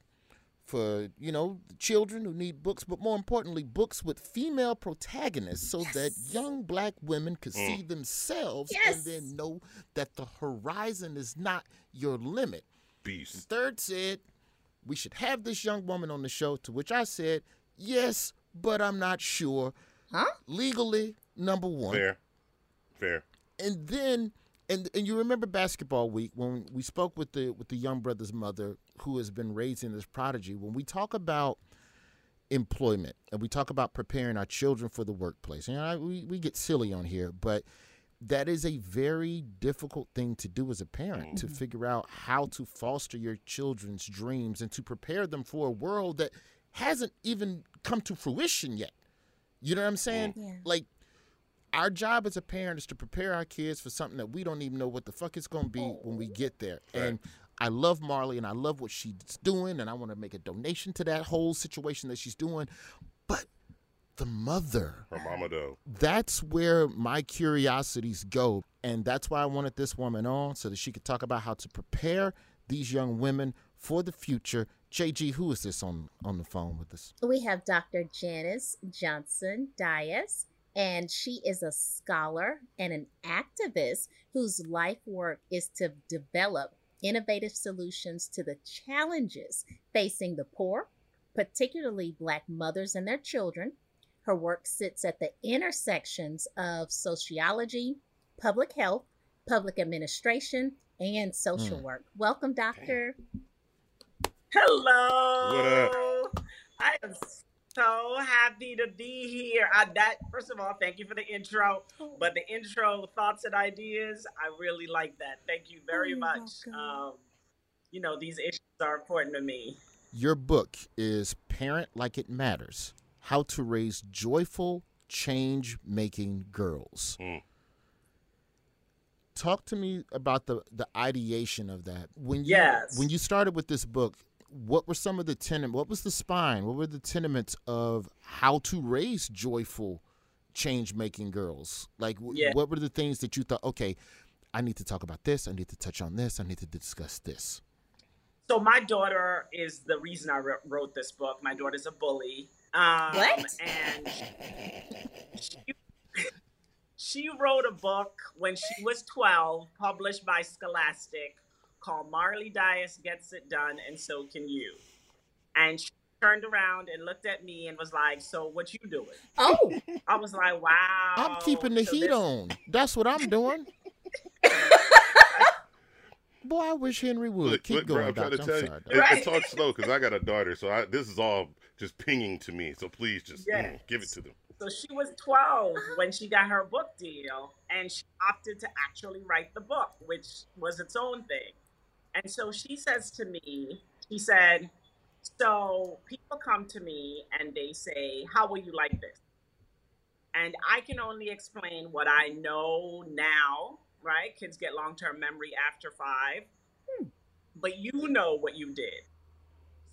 Speaker 2: for you know children who need books, but more importantly, books with female protagonists, so that young black women could
Speaker 3: Mm.
Speaker 2: see themselves
Speaker 4: Yes.
Speaker 2: and then know that the horizon is not your limit.
Speaker 3: Beast.
Speaker 2: Third said we should have this young woman on the show, to which I said yes, but I'm not sure.
Speaker 4: Huh?
Speaker 2: Legally, number one.
Speaker 3: Fair. Fair.
Speaker 2: And then and and you remember basketball week when we spoke with the with the young brother's mother who has been raising this prodigy. When we talk about employment and we talk about preparing our children for the workplace, and I, we we get silly on here, but that is a very difficult thing to do as a parent to mm-hmm. figure out how to foster your children's dreams and to prepare them for a world that hasn't even come to fruition yet. You know what I'm saying?
Speaker 4: Yeah.
Speaker 2: Like our job as a parent is to prepare our kids for something that we don't even know what the fuck it's going to be oh. when we get there. And I love Marley and I love what she's doing and I want to make a donation to that whole situation that she's doing. But the mother,
Speaker 3: Her mama though.
Speaker 2: that's where my curiosities go. And that's why I wanted this woman on so that she could talk about how to prepare these young women for the future. JG, who is this on on the phone with us?
Speaker 4: We have Dr. Janice Johnson Dias, and she is a scholar and an activist whose life work is to develop innovative solutions to the challenges facing the poor, particularly Black mothers and their children. Her work sits at the intersections of sociology, public health, public administration, and social
Speaker 2: Mm.
Speaker 4: work. Welcome, Doctor.
Speaker 13: Hello.
Speaker 3: What up?
Speaker 13: I am so happy to be here. I, that first of all, thank you for the intro. But the intro, thoughts and ideas, I really like that. Thank you very
Speaker 4: you're
Speaker 13: much. Um, you know, these issues are important to me.
Speaker 2: Your book is Parent Like It Matters How to Raise Joyful, Change Making Girls.
Speaker 3: Mm.
Speaker 2: Talk to me about the, the ideation of that. When you,
Speaker 13: Yes.
Speaker 2: When you started with this book, what were some of the tenem? What was the spine? What were the tenements of how to raise joyful, change making girls? Like, w-
Speaker 13: Yeah.
Speaker 2: what were the things that you thought, okay, I need to talk about this, I need to touch on this, I need to discuss this?
Speaker 13: So my daughter is the reason I wr- wrote this book. My daughter's a bully. Um,
Speaker 4: What?
Speaker 13: And she, she wrote a book when she was 12, published by Scholastic, called Marley Dias Gets It Done, and So Can You. And she turned around and looked at me and was like, "So what you doing?"
Speaker 4: Oh,
Speaker 13: I was like, "Wow."
Speaker 2: I'm keeping the
Speaker 13: So
Speaker 2: heat
Speaker 13: this-
Speaker 2: on. That's what I'm doing. Boy, I wish Henry would.
Speaker 3: Look,
Speaker 2: Keep
Speaker 3: look, bro,
Speaker 2: going,
Speaker 3: I'm trying to tell
Speaker 2: I'm
Speaker 3: you.
Speaker 2: sorry,
Speaker 3: And,
Speaker 2: Doc.
Speaker 3: and talk slow because I got a daughter, so I, this is all just pinging to me. So please just mm, give it to them.
Speaker 13: So she was 12 when she got her book deal, and she opted to actually write the book, which was its own thing. And so she says to me, she said, So people come to me and they say, How will you like this? And I can only explain what I know now, right? Kids get long term memory after five, but you know what you did.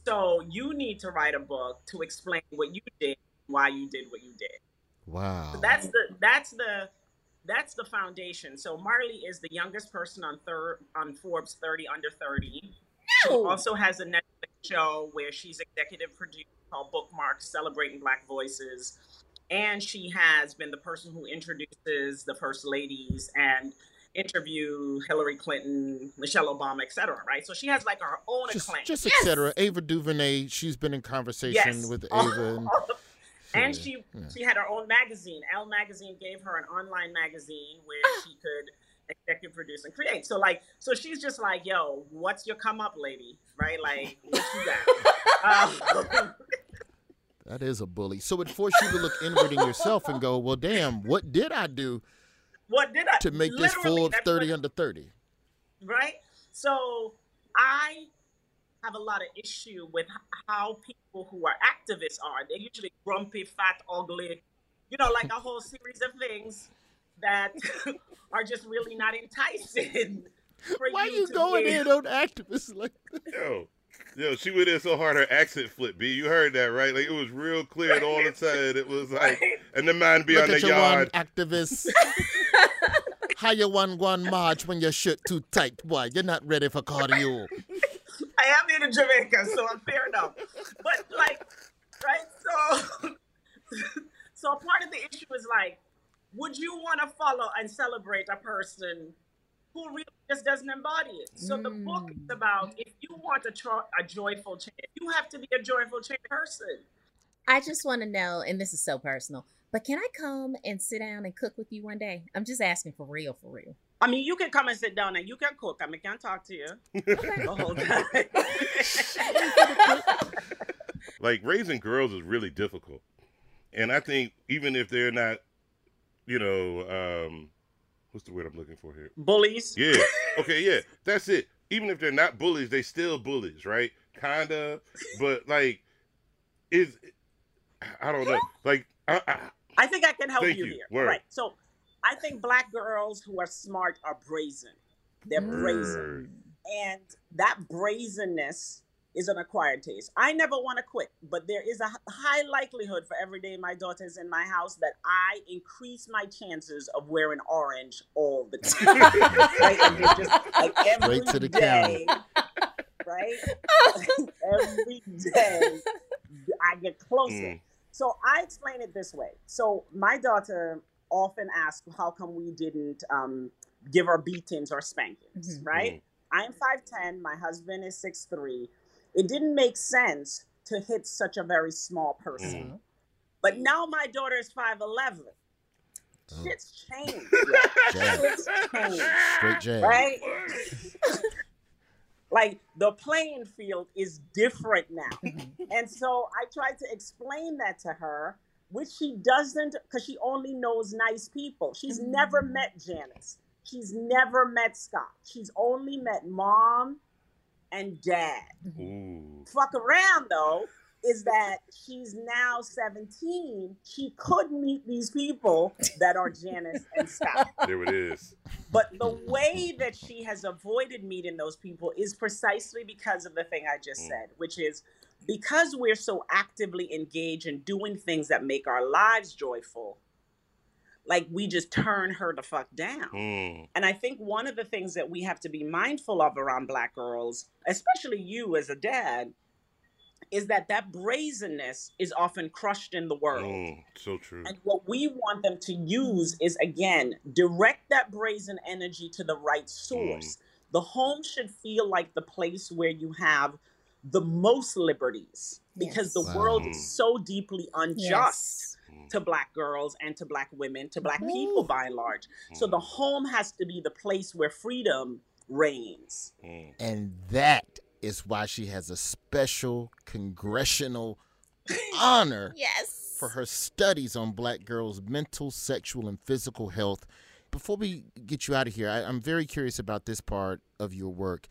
Speaker 13: So you need to write a book to explain what you did, why you did what you did.
Speaker 2: Wow.
Speaker 13: So that's the that's the that's the foundation. So Marley is the youngest person on third on Forbes 30 under 30. She
Speaker 4: No.
Speaker 13: also has a Netflix show where she's executive producer called Bookmarks, celebrating Black voices. And she has been the person who introduces the first ladies and interview Hillary Clinton, Michelle Obama, etc. Right? So she has like her own
Speaker 2: Just,
Speaker 13: acclaim.
Speaker 2: just
Speaker 13: Yes!
Speaker 2: etc. Ava DuVernay, she's been in conversation
Speaker 13: Yes.
Speaker 2: with
Speaker 13: All-
Speaker 2: Ava. And,
Speaker 13: and she
Speaker 2: yeah.
Speaker 13: she had her own magazine. Elle magazine gave her an online magazine where she could executive produce and create. So like, so she's just like, yo, what's your come up, lady? Right? Like, what you got? um,
Speaker 2: that is a bully. So it forced you to look inward in yourself and go, well, damn, what did I do
Speaker 13: what did I
Speaker 2: to make this
Speaker 13: full
Speaker 2: Forbes 30
Speaker 13: what-
Speaker 2: under 30?
Speaker 13: right? So I have a lot of issue with how people who are activists are. They're usually grumpy, fat, ugly, you know, like a whole series of things that are just really not enticing. For
Speaker 2: Why
Speaker 13: you,
Speaker 2: you going in on activists like
Speaker 3: Yo, yo, she went in so hard her accent flipped. B, you heard that right? Like it was real clear and all the time. It was like, and the man be
Speaker 2: Look
Speaker 3: on the
Speaker 2: your
Speaker 3: yard.
Speaker 2: one activist. How you one one march when your shirt too tight? Why you're not ready for cardio?
Speaker 13: I am in Jamaica, so I'm fair enough. But like, right? So, so part of the issue is like, would you want to follow and celebrate a person who really just doesn't embody it? So the book is mm. about if you want a, tro- a joyful change, you have to be a joyful change person.
Speaker 4: I just want to know, and this is so personal, but can I come and sit down and cook with you one day? I'm just asking for real, for real.
Speaker 13: I mean, you can come and sit down and you can cook. I mean, can talk to you the whole time.
Speaker 3: like raising girls is really difficult and i think even if they're not you know um what's the word i'm looking for here
Speaker 13: Bullies.
Speaker 3: yeah okay yeah that's it even if they're not bullies they still bullies right kinda but like is i don't know like I, I,
Speaker 13: I think I can help you,
Speaker 3: you.
Speaker 13: here.
Speaker 3: Word.
Speaker 13: Right. So I think black girls who are smart are brazen. They're brazen. And that brazenness is an acquired taste. I never want to quit, but there is a high likelihood for every day my daughter is in my house that I increase my chances of wearing orange all the time. right? And just like every
Speaker 2: Straight to the
Speaker 13: day, right? every day I get closer.
Speaker 2: Mm.
Speaker 13: So I explain it this way. So my daughter often asks, "How come we didn't um, give her beatings or spankings?" Mm-hmm. Right? Mm-hmm. I'm five ten. My husband is six three. It didn't make sense to hit such a very small person. Mm-hmm. But now my daughter is five eleven. Oh. Shit's changed. Shit's changed.
Speaker 2: Straight jab.
Speaker 13: Right? like the playing field is different now. and so I tried to explain that to her, which she doesn't because she only knows nice people. She's never mm-hmm. met Janice. She's never met Scott. She's only met mom and dad. Fuck around though is that she's now 17. She could meet these people that are Janice and Scott.
Speaker 3: there it is
Speaker 13: But the way that she has avoided meeting those people is precisely because of the thing I just mm. said, which is because we're so actively engaged in doing things that make our lives joyful, like we just turn her the fuck down.
Speaker 3: Mm.
Speaker 13: And I think one of the things that we have to be mindful of around black girls, especially you as a dad, is that that brazenness is often crushed in the world.
Speaker 3: Mm, so true
Speaker 13: And what we want them to use is again, direct that brazen energy to the right source. The home should feel like the place where you have the most liberties because the
Speaker 4: Yes.
Speaker 13: world
Speaker 4: Wow.
Speaker 13: is so deeply unjust to black girls and to black women, to black people by and large. So the hmm. home has to be the place where freedom reigns. Hmm.
Speaker 2: And that is why she has a special congressional honor
Speaker 4: yes.
Speaker 2: for her studies on black girls' mental, sexual, and physical health. Before we get you out of here, I, I'm very curious about this part of your work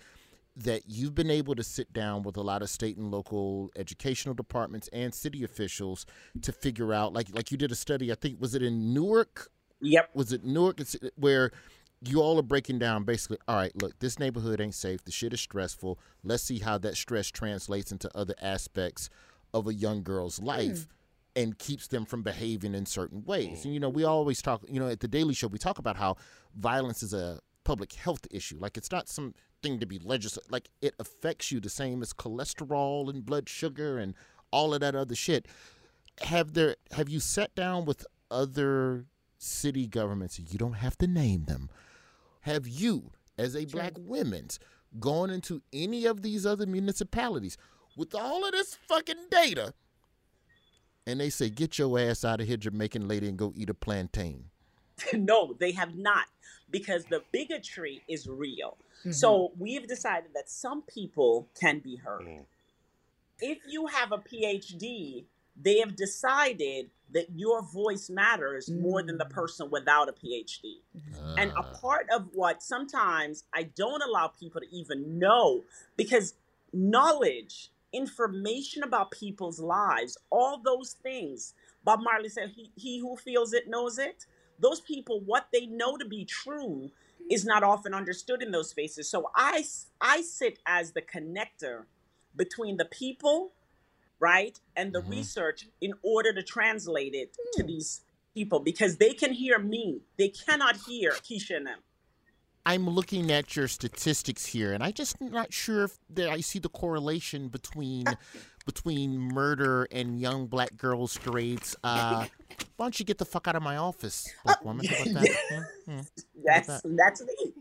Speaker 2: that you've been able to sit down with a lot of state and local educational departments and city officials to figure out like like you did a study i think was it in newark?
Speaker 13: Yep.
Speaker 2: Was it newark? It's- uh, where you all are breaking down basically all right look this neighborhood ain't safe the shit is stressful let's see how that stress translates into other aspects of a young girl's hmm. life and keeps them from behaving in certain ways. Hmm. And you know we always talk you know at the daily show we talk about how violence is a public health issue. Like it's not something to be legislated like it affects you the same as cholesterol and blood sugar and all of that other shit. Have there have you sat down with other city governments you don't have to name them Have you, as a black women's, gone into any of these other municipalities with all of this fucking data and they say, get your ass out of here, Jamaican lady, and go eat a plantain?
Speaker 13: no, they have not, because the bigotry is real. So mm-hmm. we've decided that some people can be heard. Mm. If you have a PhD, they have decided that your voice matters more than the mm. person without a PhD. Mm-hmm. And a ah. part of what sometimes I don't allow people to even know because knowledge, information about people's lives, all those things, Bob Marley said, he, he who feels it knows it. Those people, what they know to be true is not mm-hmm. often understood in those spaces. So I I sit as the connector between the people, right, and the mm-hmm. research in order to translate it to hmm. these people because they can hear me. They cannot hear Keisha and them.
Speaker 2: I'm looking at your statistics here, and I just not sure if there, I see the correlation between between murder and young black girls straights. Uh, why don't you get the fuck out of my office, black woman? How about that? How about
Speaker 13: That's
Speaker 2: that?
Speaker 13: that's me.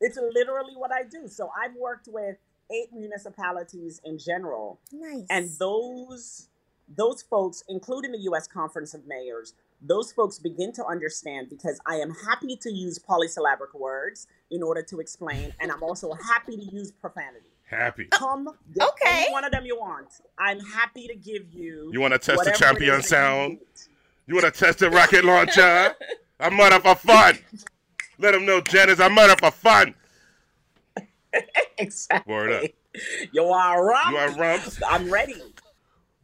Speaker 13: It's literally what I do. So I've worked with eight municipalities in general,
Speaker 4: Nice.
Speaker 13: and those those folks, including the U.S. Conference of Mayors, those folks begin to understand because I am happy to use polysyllabic words in order to explain, and I'm also happy to use profanity.
Speaker 3: Happy.
Speaker 13: Come, get oh,
Speaker 4: Okay.
Speaker 13: any one of them you want. I'm happy to give you.
Speaker 3: You want to test the champion
Speaker 13: is you
Speaker 3: sound? You want to test the rocket launcher? I'm murder for fun. Let them know, Janice, I'm murder for fun.
Speaker 13: exactly.
Speaker 3: Word up.
Speaker 13: You are rump.
Speaker 3: You are rumps.
Speaker 13: I'm ready.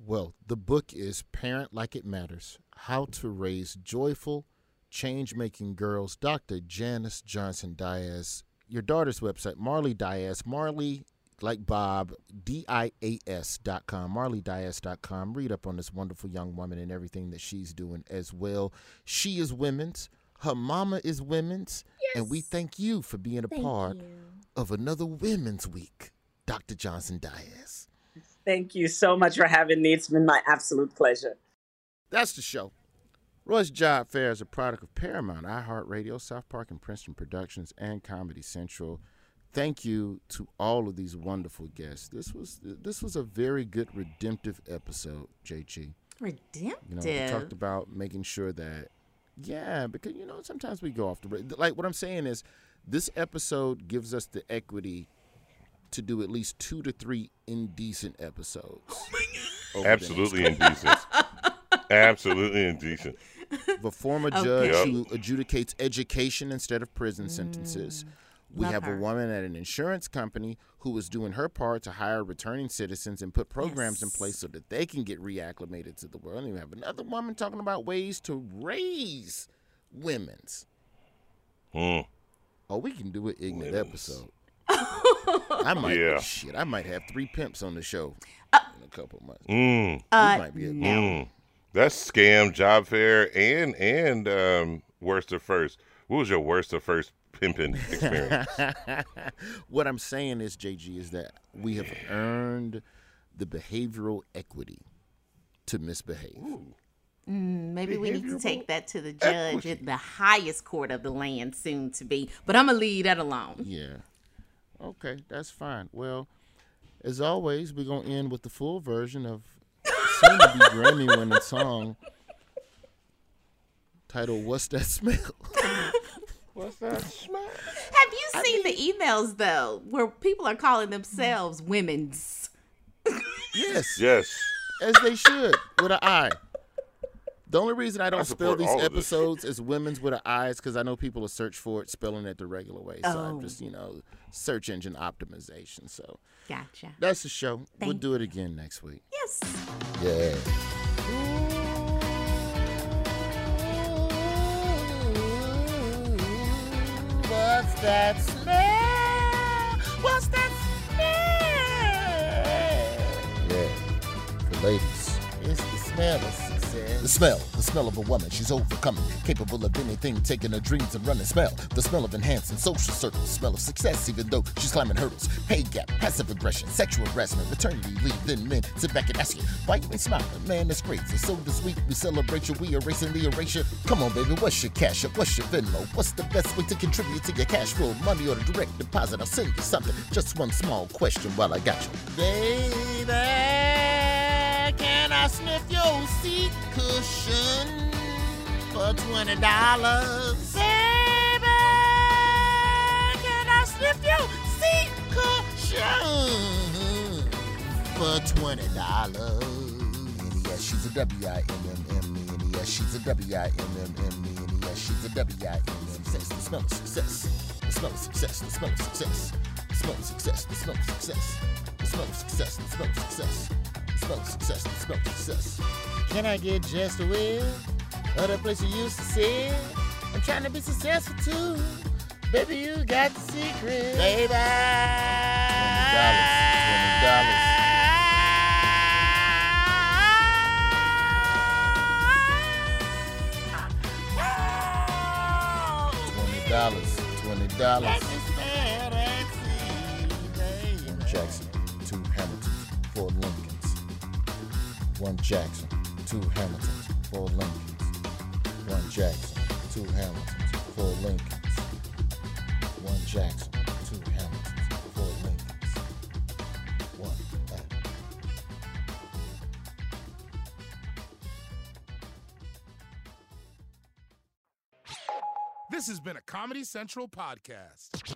Speaker 2: Well, the book is Parent Like It Matters How to Raise Joyful, Change Making Girls. Dr. Janice Johnson Dias. Your daughter's website, Marley Dias. Marley, like Bob, D I A S dot com, Marley Dias dot com. Read up on this wonderful young woman and everything that she's doing as well. She is women's. Her mama is women's. And we thank you for being a
Speaker 4: Thank
Speaker 2: part
Speaker 4: you.
Speaker 2: of another Women's Week. Dr. Johnson Dias.
Speaker 13: Thank you so much for having me. It's been my absolute pleasure.
Speaker 2: That's the show. Roy's Job Fair is a product of Paramount, iHeartRadio, South Park and Princeton Productions, and Comedy Central. Thank you to all of these wonderful guests. This was this was a very good redemptive episode, JG.
Speaker 4: Redemptive.
Speaker 2: You know, we talked about making sure that, yeah, because you know sometimes we go off the like. What I'm saying is, this episode gives us the equity to do at least two to three indecent episodes. over
Speaker 3: Absolutely indecent. Absolutely indecent.
Speaker 2: the former
Speaker 3: Okay.
Speaker 2: judge
Speaker 3: Yep.
Speaker 2: who adjudicates education instead of prison sentences. We
Speaker 4: love
Speaker 2: have
Speaker 4: her.
Speaker 2: a woman at an insurance company who is doing her part to hire returning citizens and put programs in place so that they can get reacclimated to the world. And we have another woman talking about ways to raise women's.
Speaker 3: Hmm.
Speaker 2: Oh, we can do an ignorant episode. I might
Speaker 3: Yeah.
Speaker 2: shit. I might have three pimps on the show in a couple months.
Speaker 3: Mm.
Speaker 4: Uh,
Speaker 2: might be a
Speaker 4: no.
Speaker 3: Mm. That's scam, job fair, and and um, worst of first. What was your worst of first pimping experience?
Speaker 2: what I'm saying is, JG, is that we have earned the behavioral equity to misbehave.
Speaker 4: Mm, maybe we need to take that to the judge at the highest court of the land soon to be. But I'm going to leave that alone.
Speaker 2: Yeah. Okay, that's fine. Well, as always, we're going to end with the full version of soon to be Grammy winning song titled What's That Smell?
Speaker 3: What's that smell?
Speaker 4: Have you seen the emails, though, where people are calling themselves women's?
Speaker 2: yes.
Speaker 3: Yes.
Speaker 2: As they should, with an I. The only reason I
Speaker 3: I
Speaker 2: don't spell these
Speaker 3: all of this.
Speaker 2: episodes is women's with an I is because I know people will search for it spelling it the regular way. So I'm
Speaker 4: Oh.
Speaker 2: just, you know, search engine optimization. So
Speaker 4: Gotcha.
Speaker 2: that's the show. we'll do it again next week.
Speaker 4: Yes.
Speaker 2: Yeah. What's that smell? What's that smell? Yeah. For ladies, it's the smell of The smell, the smell of a woman, she's overcoming, capable of anything, taking her dreams and running. Smell, the smell of enhancing social circles, smell of success, even though she's climbing hurdles. Pay gap, passive aggression, sexual harassment, maternity leave. Then men sit back and ask you, why you ain't smiling? Man, it's crazy. So this week we celebrate you, we erasing the erasure. Come on, baby, what's your cash up? What's your Venmo? What's the best way to contribute to your cash flow? Money or the direct deposit? I'll send you something. Just one small question while I got you. Baby, can I sniff your seat cushion for twenty dollars? Baby, can I sniff your seat cushion for twenty dollars? Yes, she's a W I M M M. And yes, she's a W I M M M. And yes, she's a W I M M Success. The smell of success. The smell of success. The smell of success. The smell of success. The smell of success. The smell of success. The smell of success spell success, spell success. Can I get just a will? Other place you used to see? I'm trying to be successful too. Baby, you got the secret. Baby. Dollars. $20. $20. $20. $20. Jackson. Jackson, two Hamiltons, four Lincolns. One Jackson, two Hamiltons, four Lincolns. One Jackson, two Hamiltons, four Lincolns. One.
Speaker 1: This has been a Comedy Central podcast.